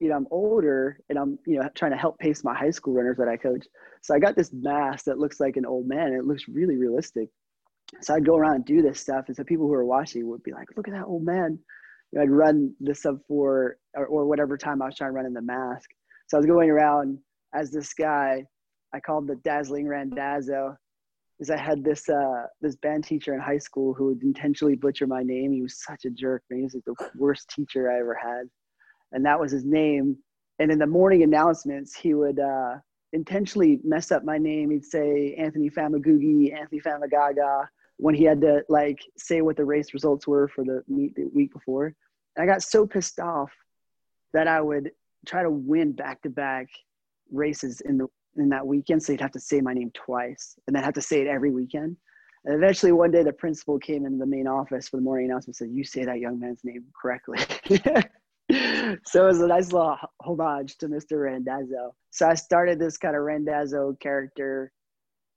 you know, I'm older and I'm, you know, trying to help pace my high school runners that I coach. So I got this mask that looks like an old man. And it looks really realistic. So I'd go around and do this stuff. And so people who are watching would be like, look at that old man. You know, I'd run the sub four or, or whatever time I was trying to run in the mask. So I was going around as this guy I called the dazzling Randazzo because I had this uh, this band teacher in high school who would intentionally butcher my name. He was such a jerk. Man. He was like the worst teacher I ever had and that was his name. And in the morning announcements, he would uh, intentionally mess up my name. He'd say Anthony Famagugi, Anthony Famagaga, when he had to like say what the race results were for the meet the week before. And I got so pissed off that I would try to win back to back races in the in that weekend. So he'd have to say my name twice and then have to say it every weekend. And eventually one day the principal came into the main office for the morning announcement and said, You say that young man's name correctly. so it was a nice little homage to Mr. Randazzo. So I started this kind of Randazzo character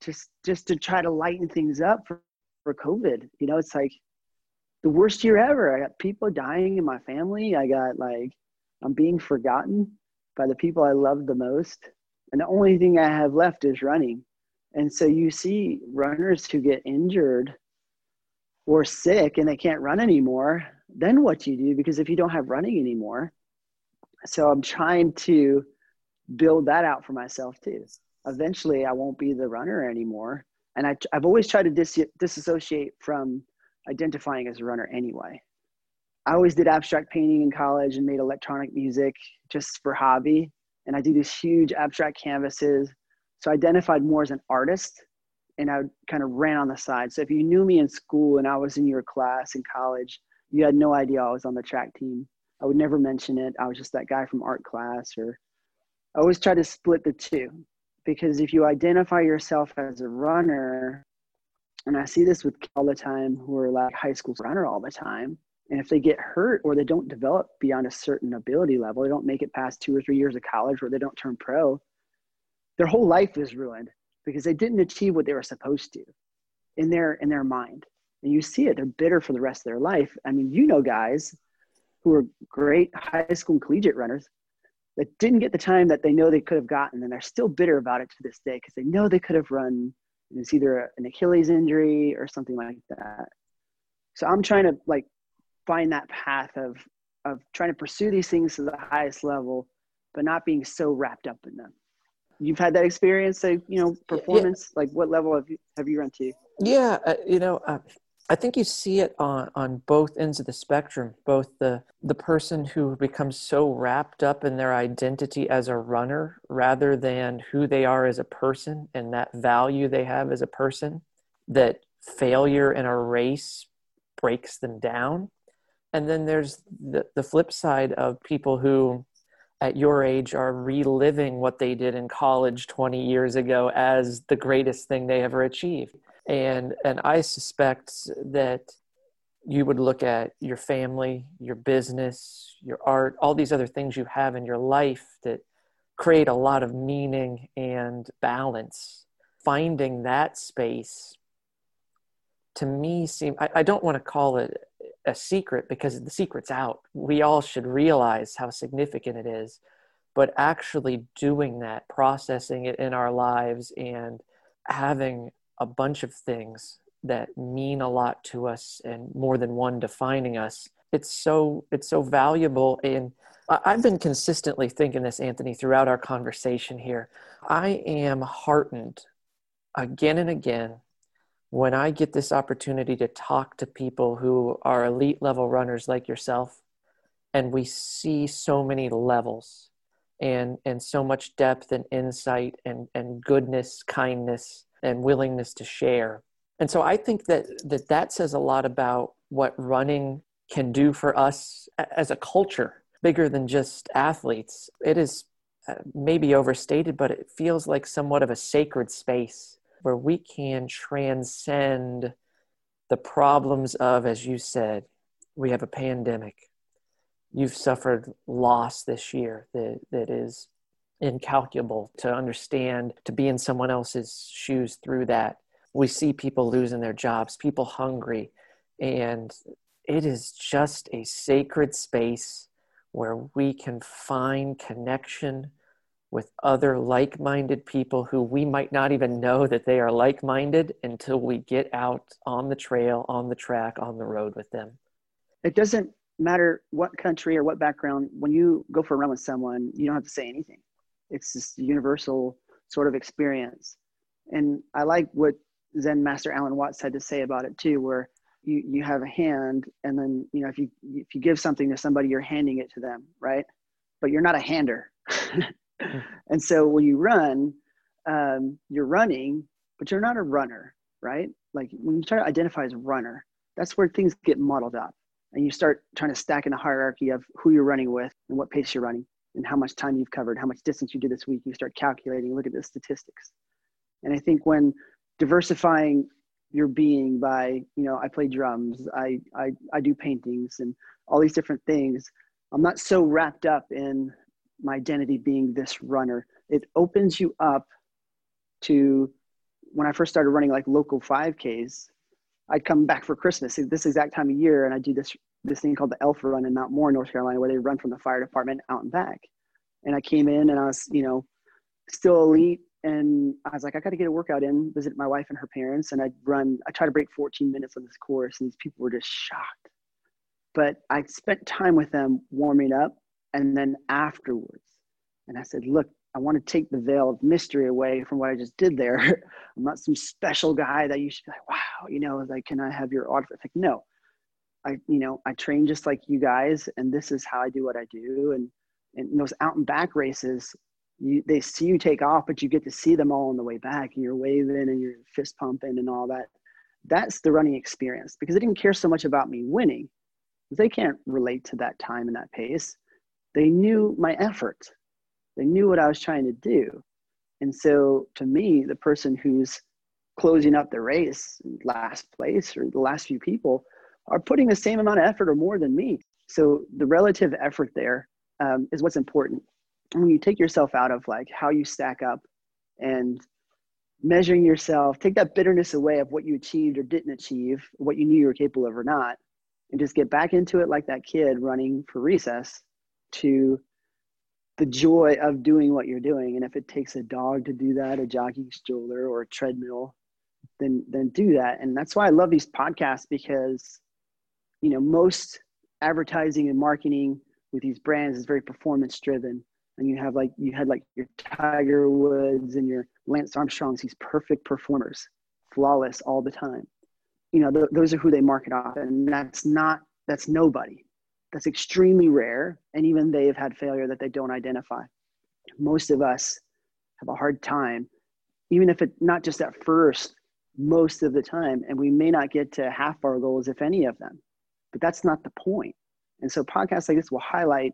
just just to try to lighten things up for, for COVID. You know, it's like the worst year ever. I got people dying in my family. I got like I'm being forgotten by the people I love the most. And the only thing I have left is running. And so you see runners who get injured or sick and they can't run anymore. Then what do you do? Because if you don't have running anymore, so I'm trying to build that out for myself too. Eventually, I won't be the runner anymore. And I, have always tried to dis- disassociate from identifying as a runner anyway. I always did abstract painting in college and made electronic music just for hobby. And I do these huge abstract canvases. So I identified more as an artist and I kind of ran on the side. So if you knew me in school and I was in your class in college, you had no idea I was on the track team. I would never mention it. I was just that guy from art class or I always try to split the two because if you identify yourself as a runner, and I see this with all the time who are like high school runner all the time, and if they get hurt or they don't develop beyond a certain ability level, they don't make it past two or three years of college or they don't turn pro, their whole life is ruined because they didn't achieve what they were supposed to in their in their mind. And you see it, they're bitter for the rest of their life. I mean, you know guys who are great high school collegiate runners that didn't get the time that they know they could have gotten and they're still bitter about it to this day because they know they could have run it's either an achilles injury or something like that. So i'm trying to like find that path of of trying to pursue these things to the highest level but not being so wrapped up in them. You've had that experience say you know performance yeah. like what level have you have you run to? Yeah uh, you know uh, i think you see it on on both ends of the spectrum both the the person who becomes so wrapped up in their identity as a runner rather than who they are as a person and that value they have as a person that failure in a race breaks them down. And then there's the, the flip side of people who at your age are reliving what they did in college 20 years ago as the greatest thing they ever achieved and and i suspect that you would look at your family your business your art all these other things you have in your life that create a lot of meaning and balance finding that space to me seem I, I don't want to call it a secret because the secret's out. We all should realize how significant it is. But actually doing that, processing it in our lives, and having a bunch of things that mean a lot to us and more than one defining us. It's so it's so valuable. And i've been consistently thinking this anthony throughout our conversation here. I am heartened again and again when I get this opportunity to talk to people who are elite level runners like yourself, and we see so many levels and, and so much depth and insight and, and goodness, kindness, and willingness to share. And so I think that, that that says a lot about what running can do for us as a culture, bigger than just athletes. It is uh, maybe overstated, but it feels like somewhat of a sacred space where we can transcend the problems of, as you said, we have a pandemic. You've suffered loss this year that, that is incalculable to understand, to be in someone else's shoes through that. We see people losing their jobs, people hungry, and it is just a sacred space where we can find connection with other like minded people who we might not even know that they are like minded until we get out on the trail, on the track, on the road with them. It doesn't matter what country or what background, when you go for a run with someone, you don't have to say anything. It's this universal sort of experience. And I like what Zen Master Alan Watts had to say about it too, where you, you have a hand and then, you know, if you, if you give something to somebody, you're handing it to them, right? But you're not a hander. and so when you run, um, you're running, but you're not a runner, right? Like when you try to identify as a runner, that's where things get muddled up. And you start trying to stack in the hierarchy of who you're running with and what pace you're running and how much time you've covered, how much distance you did this week. You start calculating, look at the statistics. And I think when diversifying your being by, you know, I play drums, I, I, I do paintings and all these different things, I'm not so wrapped up in my identity being this runner. It opens you up to when I first started running like local 5Ks, I'd come back for Christmas, this exact time of year, and I'd do this this thing called the Elf Run in Mount Mourne, North Carolina, where they run from the fire department out and back. And I came in and I was, you know, still elite. And I was like, I got to get a workout in, visit my wife and her parents. And I'd run, I try to break 14 minutes on this course. And these people were just shocked. But I spent time with them warming up and then afterwards. And I said, look, I want to take the veil of mystery away from what I just did there. I'm not some special guy that you should be like, wow, you know, like, can I have your autograph? Like, no, I, you know, I train just like you guys, and this is how I do what I do. And, and those out and back races, you, they see you take off, but you get to see them all on the way back, and you're waving and you're fist pumping and all that. That's the running experience because they didn't care so much about me winning. They can't relate to that time and that pace. They knew my effort they knew what I was trying to do. And so to me, the person who's closing up the race, last place, or the last few people are putting the same amount of effort or more than me. So the relative effort there um, is what's important. And when you take yourself out of like how you stack up and measuring yourself, take that bitterness away of what you achieved or didn't achieve, what you knew you were capable of or not, and just get back into it like that kid running for recess to the joy of doing what you're doing. And if it takes a dog to do that, a jogging stroller or a treadmill, then then do that. And that's why I love these podcasts because, you know, most advertising and marketing with these brands is very performance driven. And you have like you had like your Tiger Woods and your Lance Armstrongs, these perfect performers, flawless all the time. You know, th- those are who they market off, and that's not that's nobody that's extremely rare. And even they have had failure that they don't identify. Most of us have a hard time, even if it not just at first, most of the time. And we may not get to half our goals, if any of them. But that's not the point. And so podcasts like this will highlight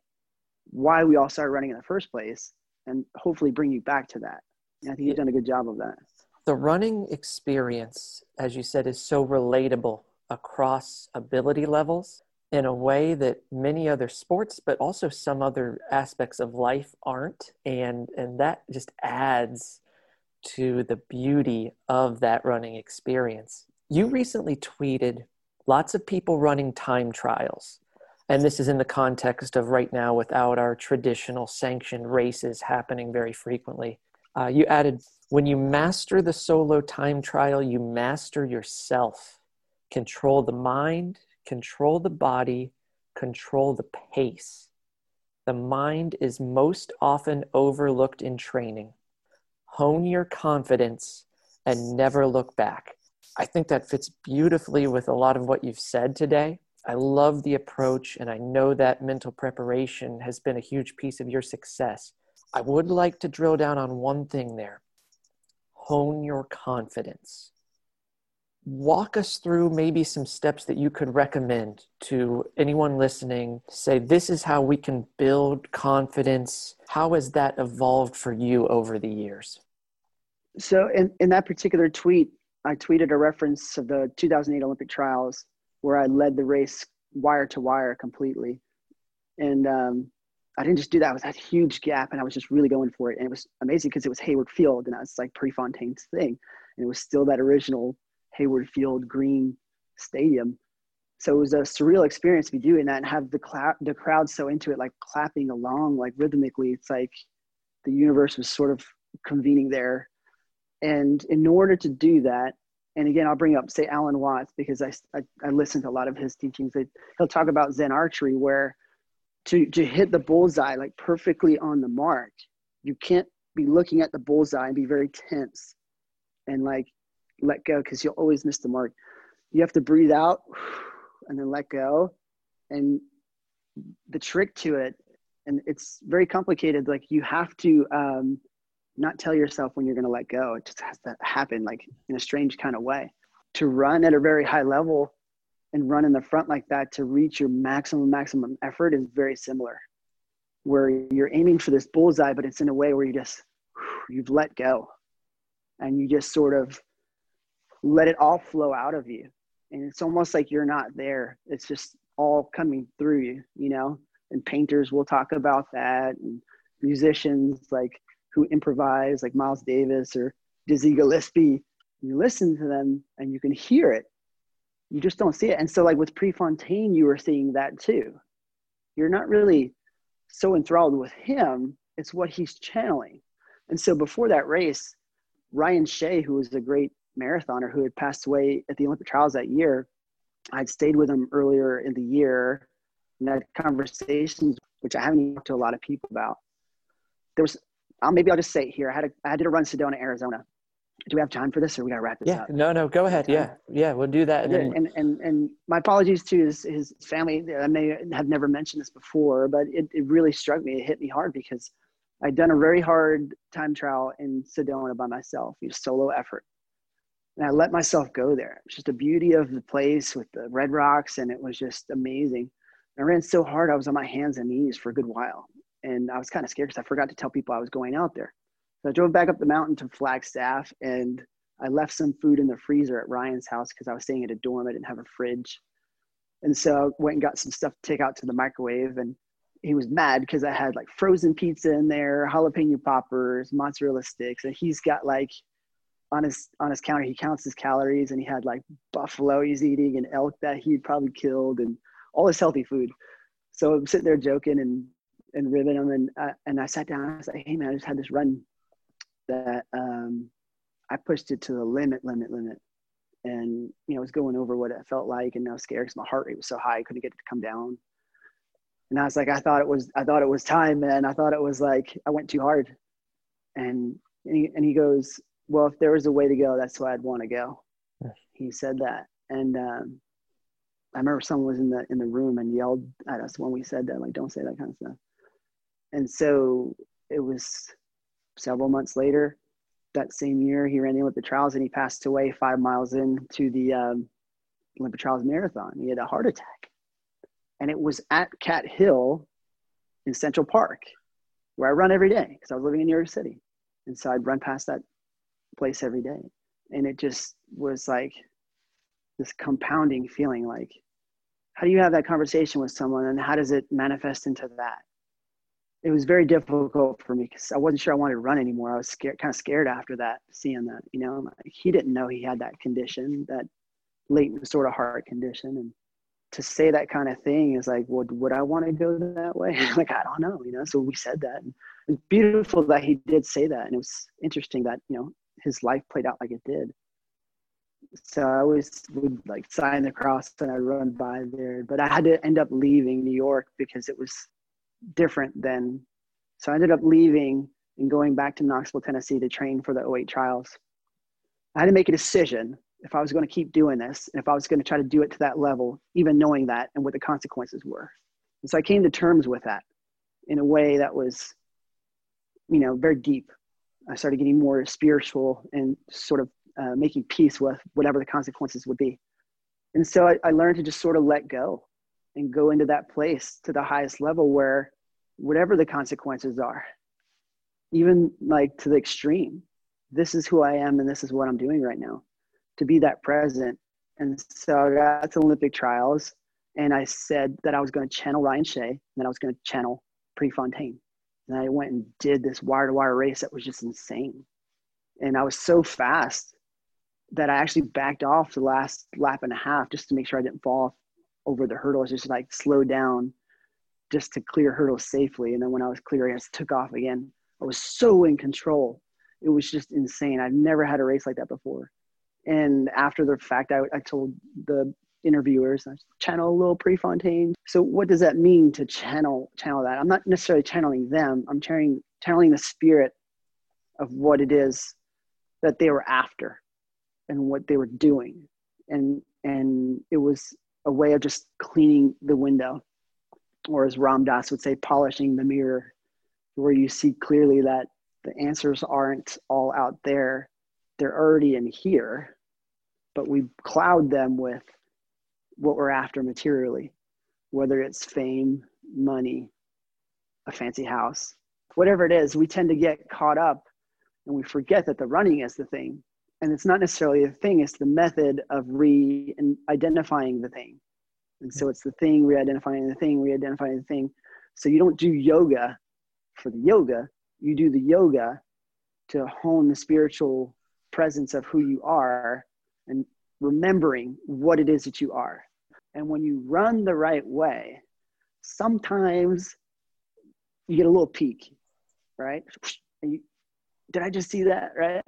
why we all started running in the first place and hopefully bring you back to that. And I think you've done a good job of that. The running experience, as you said, is so relatable across ability levels in a way that many other sports but also some other aspects of life aren't and and that just adds to the beauty of that running experience you recently tweeted lots of people running time trials and this is in the context of right now without our traditional sanctioned races happening very frequently uh, you added when you master the solo time trial you master yourself control the mind control the body, control the pace. The mind is most often overlooked in training. Hone your confidence and never look back. I think that fits beautifully with a lot of what you've said today. I love the approach, and I know that mental preparation has been a huge piece of your success. I would like to drill down on one thing there. Hone your confidence. Walk us through maybe some steps that you could recommend to anyone listening. Say this is how we can build confidence. How has that evolved for you over the years? So in, in that particular tweet i tweeted a reference of the 2008 olympic trials where i led the race wire to wire completely and um, i didn't just do that with that huge gap and i was just really going for it and it was amazing because it was hayward field and that's like prefontaine's thing and it was still that original Hayward Field Green Stadium. So it was a surreal experience to be doing that and have the the crowd so into it, like clapping along, like rhythmically. It's like the universe was sort of convening there. And in order to do that, and again, I'll bring up say Alan Watts because I, I, I listen to a lot of his teachings. He'll talk about Zen archery where to to hit the bullseye like perfectly on the mark, you can't be looking at the bullseye and be very tense and like let go because you'll always miss the mark. You have to breathe out and then let go. And the trick to it, and it's very complicated, like you have to um, not tell yourself when you're going to let go. It just has to happen, like in a strange kind of way. To run at a very high level and run in the front like that to reach your maximum, maximum effort is very similar, where you're aiming for this bullseye, but it's in a way where you just, you've let go. And you just sort of let it all flow out of you. And it's almost like you're not there. It's just all coming through you you know? And painters will talk about that and musicians like who improvise like miles davis or dizzy gillespie you listen to them and you can hear it you just don't see it. And so, like with Prefontaine, you were seeing that too. You're not really so enthralled with him, it's what he's channeling. And so, before that race, Ryan Shay, who was a great marathoner who had passed away at the Olympic trials that year, I'd stayed with him earlier in the year and had conversations, which I haven't talked to a lot of people about. There was, I'll, maybe I'll just say it here. I had, a, I had to run Sedona, Arizona do we have time for this or we got to wrap this yeah, up? No, no, go ahead. Yeah. Yeah. We'll do that. And, and, and, and, my apologies to his, his family. I may have never mentioned this before, but it, it really struck me. It hit me hard because I'd done a very hard time trial in Sedona by myself, a solo effort. And I let myself go there. It's just the beauty of the place with the red rocks. And it was just amazing. I ran so hard. I was on my hands and knees for a good while. And I was kind of scared because I forgot to tell people I was going out there. So I drove back up the mountain to Flagstaff and I left some food in the freezer at Ryan's house because I was staying at a dorm. I didn't have a fridge. And so I went and got some stuff to take out to the microwave. And he was mad because I had like frozen pizza in there, jalapeno poppers, mozzarella sticks. And he's got like on his on his counter, he counts his calories and he had like buffalo he's eating and elk that he'd probably killed and all this healthy food. So I'm sitting there joking and and ribbing him and uh, and I sat down. I was like, "Hey man, I just had this run that um, I pushed it to the limit, limit, limit. And, you know, I was going over what it felt like and I was scared because my heart rate was so high, I couldn't get it to come down. And I was like, I thought it was, I thought it was time, man. I thought it was like, I went too hard. And, and he, and he goes, well, if there was a way to go, that's why I'd want to go. He said that. And, um, I remember someone was in the, in the room and yelled at us when we said that, like, don't say that kind of stuff. And so it was, several months later, that same year, he ran the Olympic trials and he passed away five miles into the um, Olympic trials marathon. He had a heart attack. And it was at Cat Hill in Central Park, where I run every day because I was living in New York City. And so I'd run past that place every day. And it just was like this compounding feeling like, how do you have that conversation with someone and how does it manifest into that? It was very difficult for me because I wasn't sure I wanted to run anymore. I was scared, kind of scared after that, seeing that, you know, like he didn't know he had that condition, that latent sort of heart condition. And to say that kind of thing is like, would, would I want to go that way? like, I don't know, you know? So we said that and it was beautiful that he did say that. And it was interesting that, you know, his life played out like it did. So I always would like sign the cross and I'd run by there, but I had to end up leaving New York because it was different than so I ended up leaving and going back to Knoxville, Tennessee to train for the 08 trials. I had to make a decision if I was going to keep doing this and if I was going to try to do it to that level, even knowing that and what the consequences were. And so I came to terms with that in a way that was, you know, very deep. I started getting more spiritual and sort of uh, making peace with whatever the consequences would be. And so I, I learned to just sort of let go and go into that place to the highest level where whatever the consequences are even like to the extreme this is who i am and this is what i'm doing right now to be that present. And so i got to olympic trials and i said that i was going to channel ryan shay and then i was going to channel prefontaine. And i went and did this wire to wire race that was just insane. And i was so fast that i actually backed off the last lap and a half just to make sure i didn't fall off over the hurdles, just like slow down just to clear hurdles safely. And then when I was clearing, I took off again. I was so in control. It was just insane. I've never had a race like that before. And after the fact, I, I told the interviewers, I channel a little Prefontaine. So what does that mean to channel channel that? I'm not necessarily channeling them. I'm channeling channeling the spirit of what it is that they were after and what they were doing. And and it was a way of just cleaning the window, or as Ram Dass would say, polishing the mirror, where you see clearly that the answers aren't all out there, they're already in here, but we cloud them with what we're after materially, whether it's fame, money, a fancy house, whatever it is, we tend to get caught up and we forget that the running is the thing and it's not necessarily the thing it's the method of re-identifying the thing and so it's the thing re-identifying the thing re-identifying the thing so you don't do yoga for the yoga you do the yoga to hone the spiritual presence of who you are and remembering what it is that you are. And when you run the right way, sometimes you get a little peak, right? And you, did I just see that, right?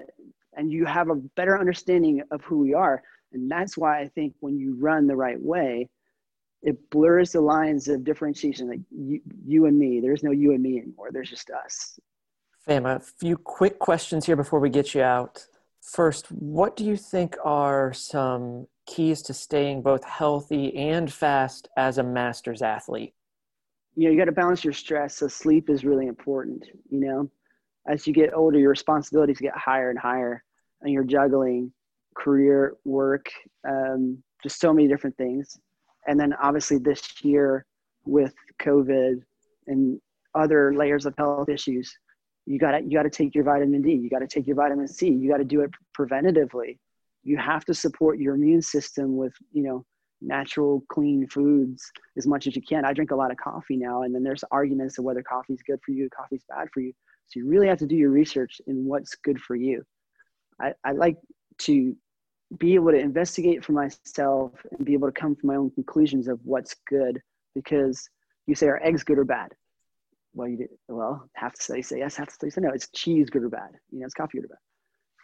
And you have a better understanding of who we are. And that's why I think when you run the right way, it blurs the lines of differentiation like you, you and me there's no you and me anymore there's just us Fam, a few quick questions here before we get you out. First, what do you think are some keys to staying both healthy and fast as a master's athlete? You know, you got to balance your stress. So sleep is really important. You know, as you get older, your responsibilities get higher and higher, and you're juggling career, work, um, just so many different things. And then obviously this year with COVID and other layers of health issues, you got to you got to take your vitamin D, you got to take your vitamin C, you got to do it preventatively. You have to support your immune system with, you know, natural clean foods as much as you can. I drink a lot of coffee now and then there's arguments of whether coffee is good for you, coffee's bad for you. So you really have to do your research in what's good for you. I, I like to be able to investigate for myself and be able to come to my own conclusions of what's good because you say are eggs good or bad? Well you did well the study say yes the study say no. It's cheese good or bad? You know it's coffee good or bad?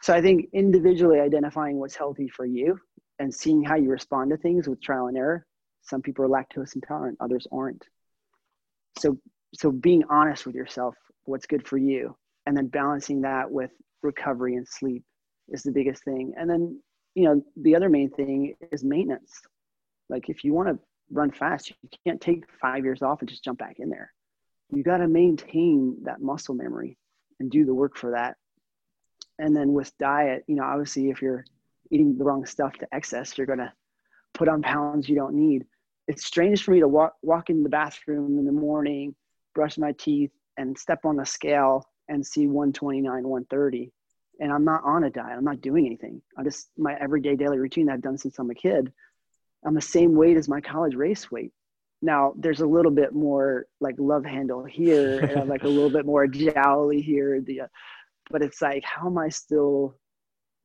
So i think individually identifying what's healthy for you and seeing how you respond to things with trial and error. Some people are lactose intolerant others aren't. So so being honest with yourself what's good for you and then balancing that with recovery and sleep is the biggest thing. And then you know the other main thing is maintenance. Like if you want to run fast you can't take five years off and just jump back in there. You got to maintain that muscle memory and do the work for that. And then with diet you know obviously if you're eating the wrong stuff to excess you're going to put on pounds you don't need. It's strange for me to walk walk in the bathroom in the morning brush my teeth and step on the scale and see 129 130 and i'm not on a diet i'm not doing anything i just my everyday daily routine that i've done since i'm a kid i'm the same weight as my college race weight now there's a little bit more like love handle here and like a little bit more jowly here. The, uh, but it's like, how am I still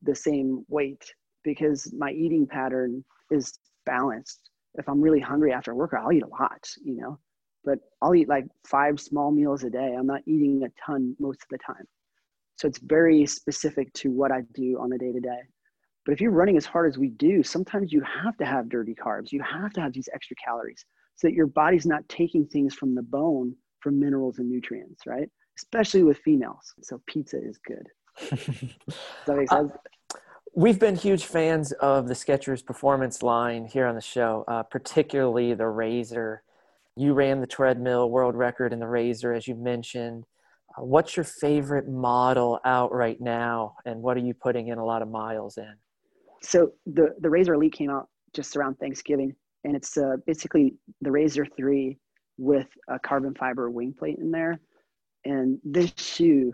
the same weight? Because my eating pattern is balanced. If I'm really hungry after work, I'll eat a lot, you know, but I'll eat like five small meals a day. I'm not eating a ton most of the time. So it's very specific to what I do on a day to day. But if you're running as hard as we do, sometimes you have to have dirty carbs. You have to have these extra calories so that your body's not taking things from the bone for minerals and nutrients, right? Especially with females. So pizza is good. Does that make sense? Uh, we've been huge fans of the Skechers performance line here on the show, uh, particularly the Razor. You ran the treadmill world record in the Razor, as you mentioned. Uh, what's your favorite model out right now, and what are you putting in a lot of miles in? So the the Razor Elite came out just around Thanksgiving, and it's uh, basically the Razor 3 with a carbon fiber wing plate in there. And this shoe,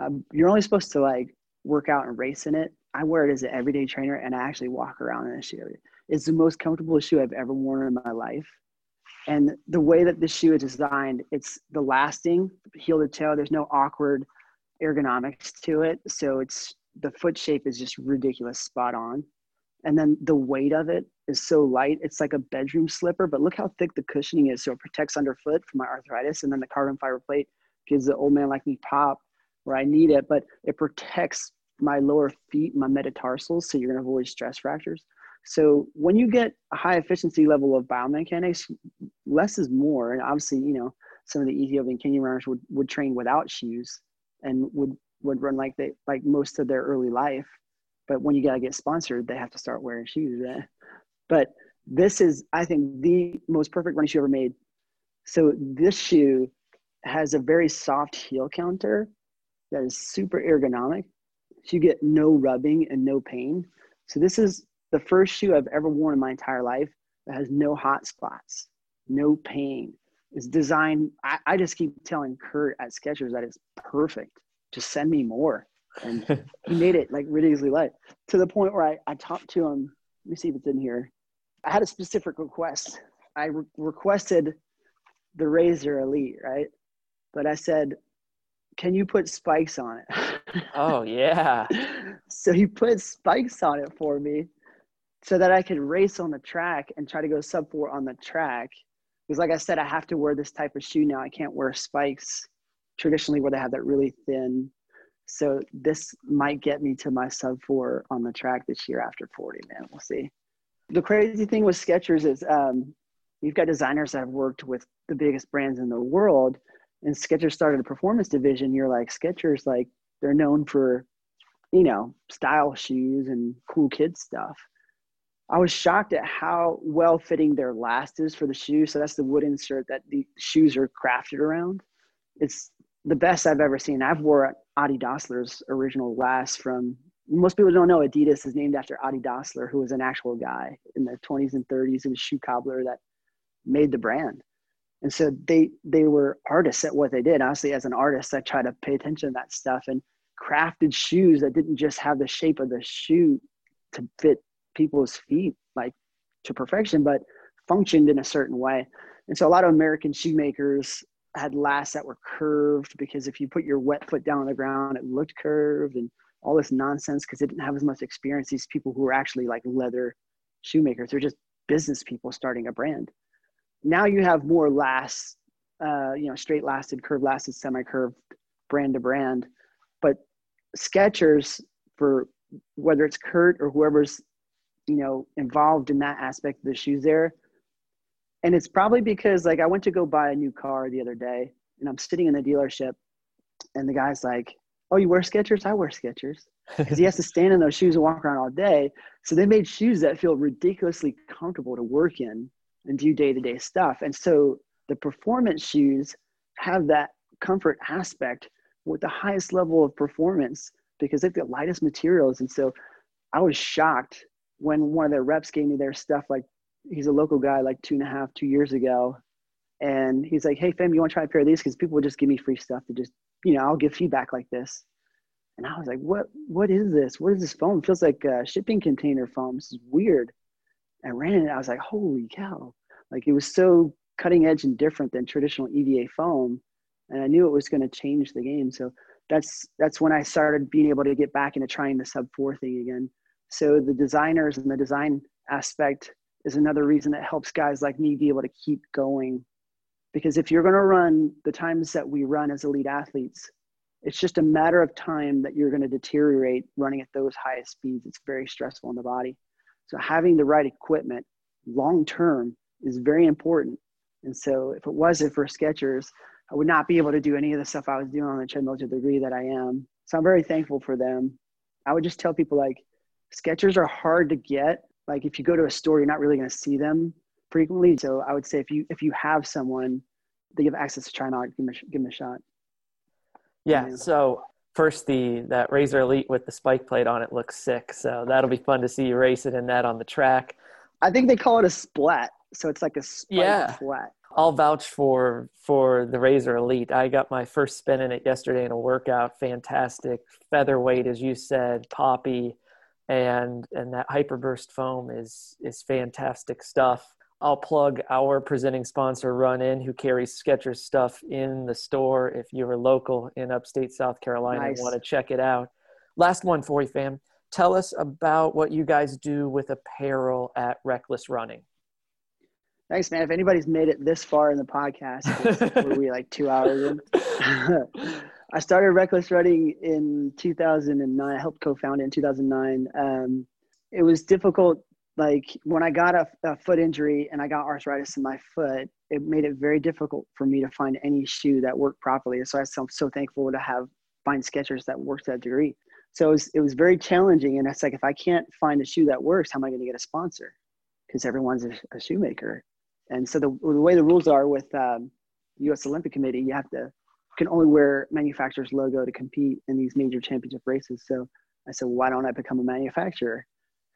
um, you're only supposed to like work out and race in it. I wear it as an everyday trainer and I actually walk around in a shoe. It's the most comfortable shoe I've ever worn in my life. And the way that this shoe is designed, it's the lasting heel to toe. There's no awkward ergonomics to it. So it's the foot shape is just ridiculous, spot on and then the weight of it is so light it's like a bedroom slipper but look how thick the cushioning is so it protects underfoot from my arthritis and then the carbon fiber plate gives the old man like me pop where i need it but it protects my lower feet my metatarsals so you're going to avoid stress fractures so when you get a high efficiency level of biomechanics less is more and obviously you know some of the ethiopian Kenyan runners would, would train without shoes and would would run like they like most of their early life but when you gotta get sponsored, they have to start wearing shoes. Right? But this is, I think, the most perfect running shoe ever made. So this shoe has a very soft heel counter that is super ergonomic. So you get no rubbing and no pain. So this is the first shoe I've ever worn in my entire life that has no hot spots, no pain. It's designed. I, I just keep telling Kurt at Skechers that it's perfect. Just send me more and he made it like ridiculously light to the point where I, I talked to him. Let me see if it's in here. I had a specific request. I re- requested the Razor Elite, right? But I said, "Can you put spikes on it?" Oh yeah. so he put spikes on it for me, so that I could race on the track and try to go sub four on the track. Because, like I said, I have to wear this type of shoe now. I can't wear spikes traditionally where they have that really thin. So this might get me to my sub four on the track this year after 40, man. We'll see. The crazy thing with Skechers is um, you've got designers that have worked with the biggest brands in the world, and Skechers started a performance division. You're like, Skechers, like, they're known for, you know, style shoes and cool kid stuff I was shocked at how well fitting their last is for the shoe. So that's the wood insert that the shoes are crafted around. It's the best I've ever seen. I've wore Adi Dassler's original last from most people don't know Adidas is named after Adi Dassler, who was an actual guy in the 20s and 30s. He was a shoe cobbler that made the brand. And so they they were artists at what they did. Honestly, as an artist, I try to pay attention to that stuff and crafted shoes that didn't just have the shape of the shoe to fit people's feet like to perfection, but functioned in a certain way. And so a lot of American shoemakers had lasts that were curved because if you put your wet foot down on the ground, it looked curved and all this nonsense because they didn't have as much experience. These people who were actually like leather shoemakers, they're just business people starting a brand. Now you have more lasts, uh, you know, straight lasted, curved lasted, semi curved, brand to brand. But Skechers, for whether it's Kurt or whoever's you know involved in that aspect of the shoes there. And it's probably because like i went to go buy a new car the other day and i'm sitting in the dealership and the guy's like oh you wear skechers? I wear skechers. Because he has to stand in those shoes and walk around all day. So they made shoes that feel ridiculously comfortable to work in and do day-to-day stuff. And so the performance shoes have that comfort aspect with the highest level of performance because they've got lightest materials. And so i was shocked when one of their reps gave me their stuff, like he's a local guy, like two and a half, two years ago, and he's like, "Hey, fam, you want to try a pair of these?" Because people would just give me free stuff to just, you know, I'll give feedback like this. And I was like, "What? What is this? What is this foam? It feels like a shipping container foam. This is weird." I ran it. I was like, "Holy cow!" Like it was so cutting edge and different than traditional EVA foam, and I knew it was going to change the game. So that's that's when I started being able to get back into trying the sub four thing again. So the designers and the design aspect is another reason that helps guys like me be able to keep going. Because if you're going to run the times that we run as elite athletes, it's just a matter of time that you're going to deteriorate running at those highest speeds. It's very stressful on the body. So having the right equipment long term is very important. And so if it wasn't for Skechers, I would not be able to do any of the stuff I was doing on the treadmill to the degree that I am. So I'm very thankful for them. I would just tell people like, Skechers are hard to get. Like if you go to a store, you're not really going to see them frequently. So I would say if you if you have someone that you have access to try out, give them a, give them a shot. Yeah. So first, the that Razor Elite with the spike plate on it looks sick. So that'll be fun to see you race it in that on the track. I think they call it a splat. So it's like a spike yeah. flat. I'll vouch for for the Razor Elite. I got my first spin in it yesterday in a workout. Fantastic featherweight, as you said, poppy and and that hyperburst foam is is fantastic stuff i'll plug our presenting sponsor run in who carries skechers stuff in the store if you're local in upstate south carolina nice. and want to check it out last one for you fam tell us about what you guys do with apparel at reckless running Thanks, man. If anybody's made it this far in the podcast, were we like two hours in? I started Reckless Running in 2009. I helped co-found it in 2009. Um, it was difficult. Like when I got a, a, foot injury and I got arthritis in my foot, it made it very difficult for me to find any shoe that worked properly. So I'm so thankful to have find Skechers that worked that degree. So it was, it was very challenging. And it's like, if I can't find a shoe that works, how am I going to get a sponsor? Because everyone's a, a, shoemaker. And so the, the way the rules are with um, U.S. Olympic Committee, you have to can only wear manufacturer's logo to compete in these major championship races. So I said, why don't I become a manufacturer?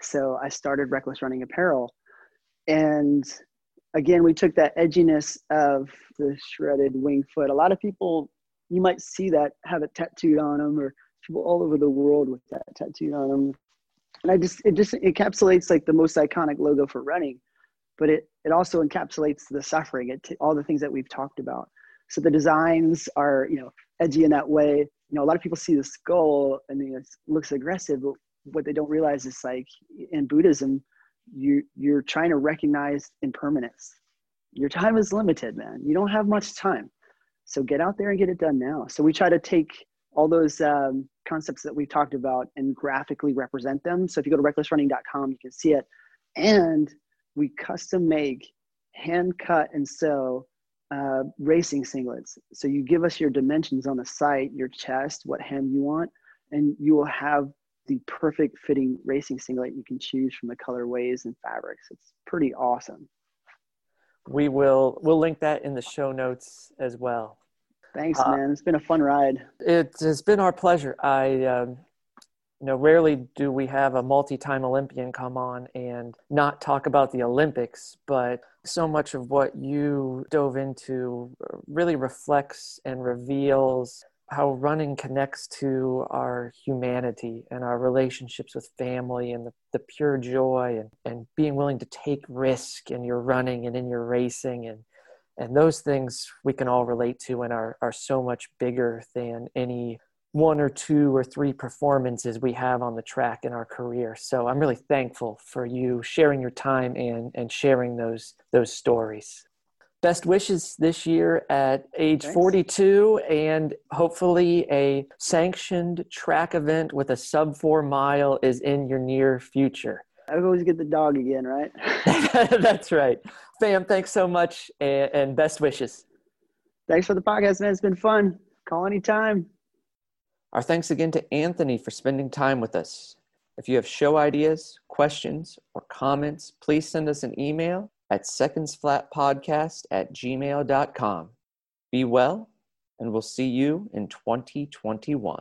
So I started Reckless Running Apparel. And again, we took that edginess of the shredded wing foot. A lot of people, you might see that have it tattooed on them, or people all over the world with that tattooed on them. And I just, it just encapsulates like the most iconic logo for running, but it, it also encapsulates the suffering, it, all the things that we've talked about. So the designs are, you know, edgy in that way. You know, a lot of people see the skull and it looks aggressive, but what they don't realize is like in Buddhism, you you're trying to recognize impermanence. Your time is limited, man. You don't have much time. So get out there and get it done now. So we try to take all those um, concepts that we've talked about and graphically represent them. So if you go to recklessrunning.com, you can see it. And we custom make, hand cut, and sew uh, racing singlets. So you give us your dimensions on the site, your chest, what hem you want, and you will have the perfect fitting racing singlet you can choose from the colorways and fabrics. It's pretty awesome. We will we'll link that in the show notes as well. Thanks, uh, man. It's been a fun ride. It has been our pleasure. I um, you know rarely do we have a multi-time olympian come on and not talk about the olympics but so much of what you dove into really reflects and reveals how running connects to our humanity and our relationships with family and the, the pure joy and, and being willing to take risk in your running and in your racing and and those things we can all relate to and are, are so much bigger than any one or two or three performances we have on the track in our career. So I'm really thankful for you sharing your time and, and sharing those those stories. Best wishes this year at age Thanks. 42 and hopefully a sanctioned track event with a sub four mile is in your near future. I always get the dog again, right? That's right. Fam, thanks so much and, and best wishes. Thanks for the podcast, man. It's been fun. Call anytime. Our thanks again to Anthony for spending time with us. If you have show ideas, questions, or comments, please send us an email at secondsflatpodcast at gmail.com. Be well, and we'll see you in 2021.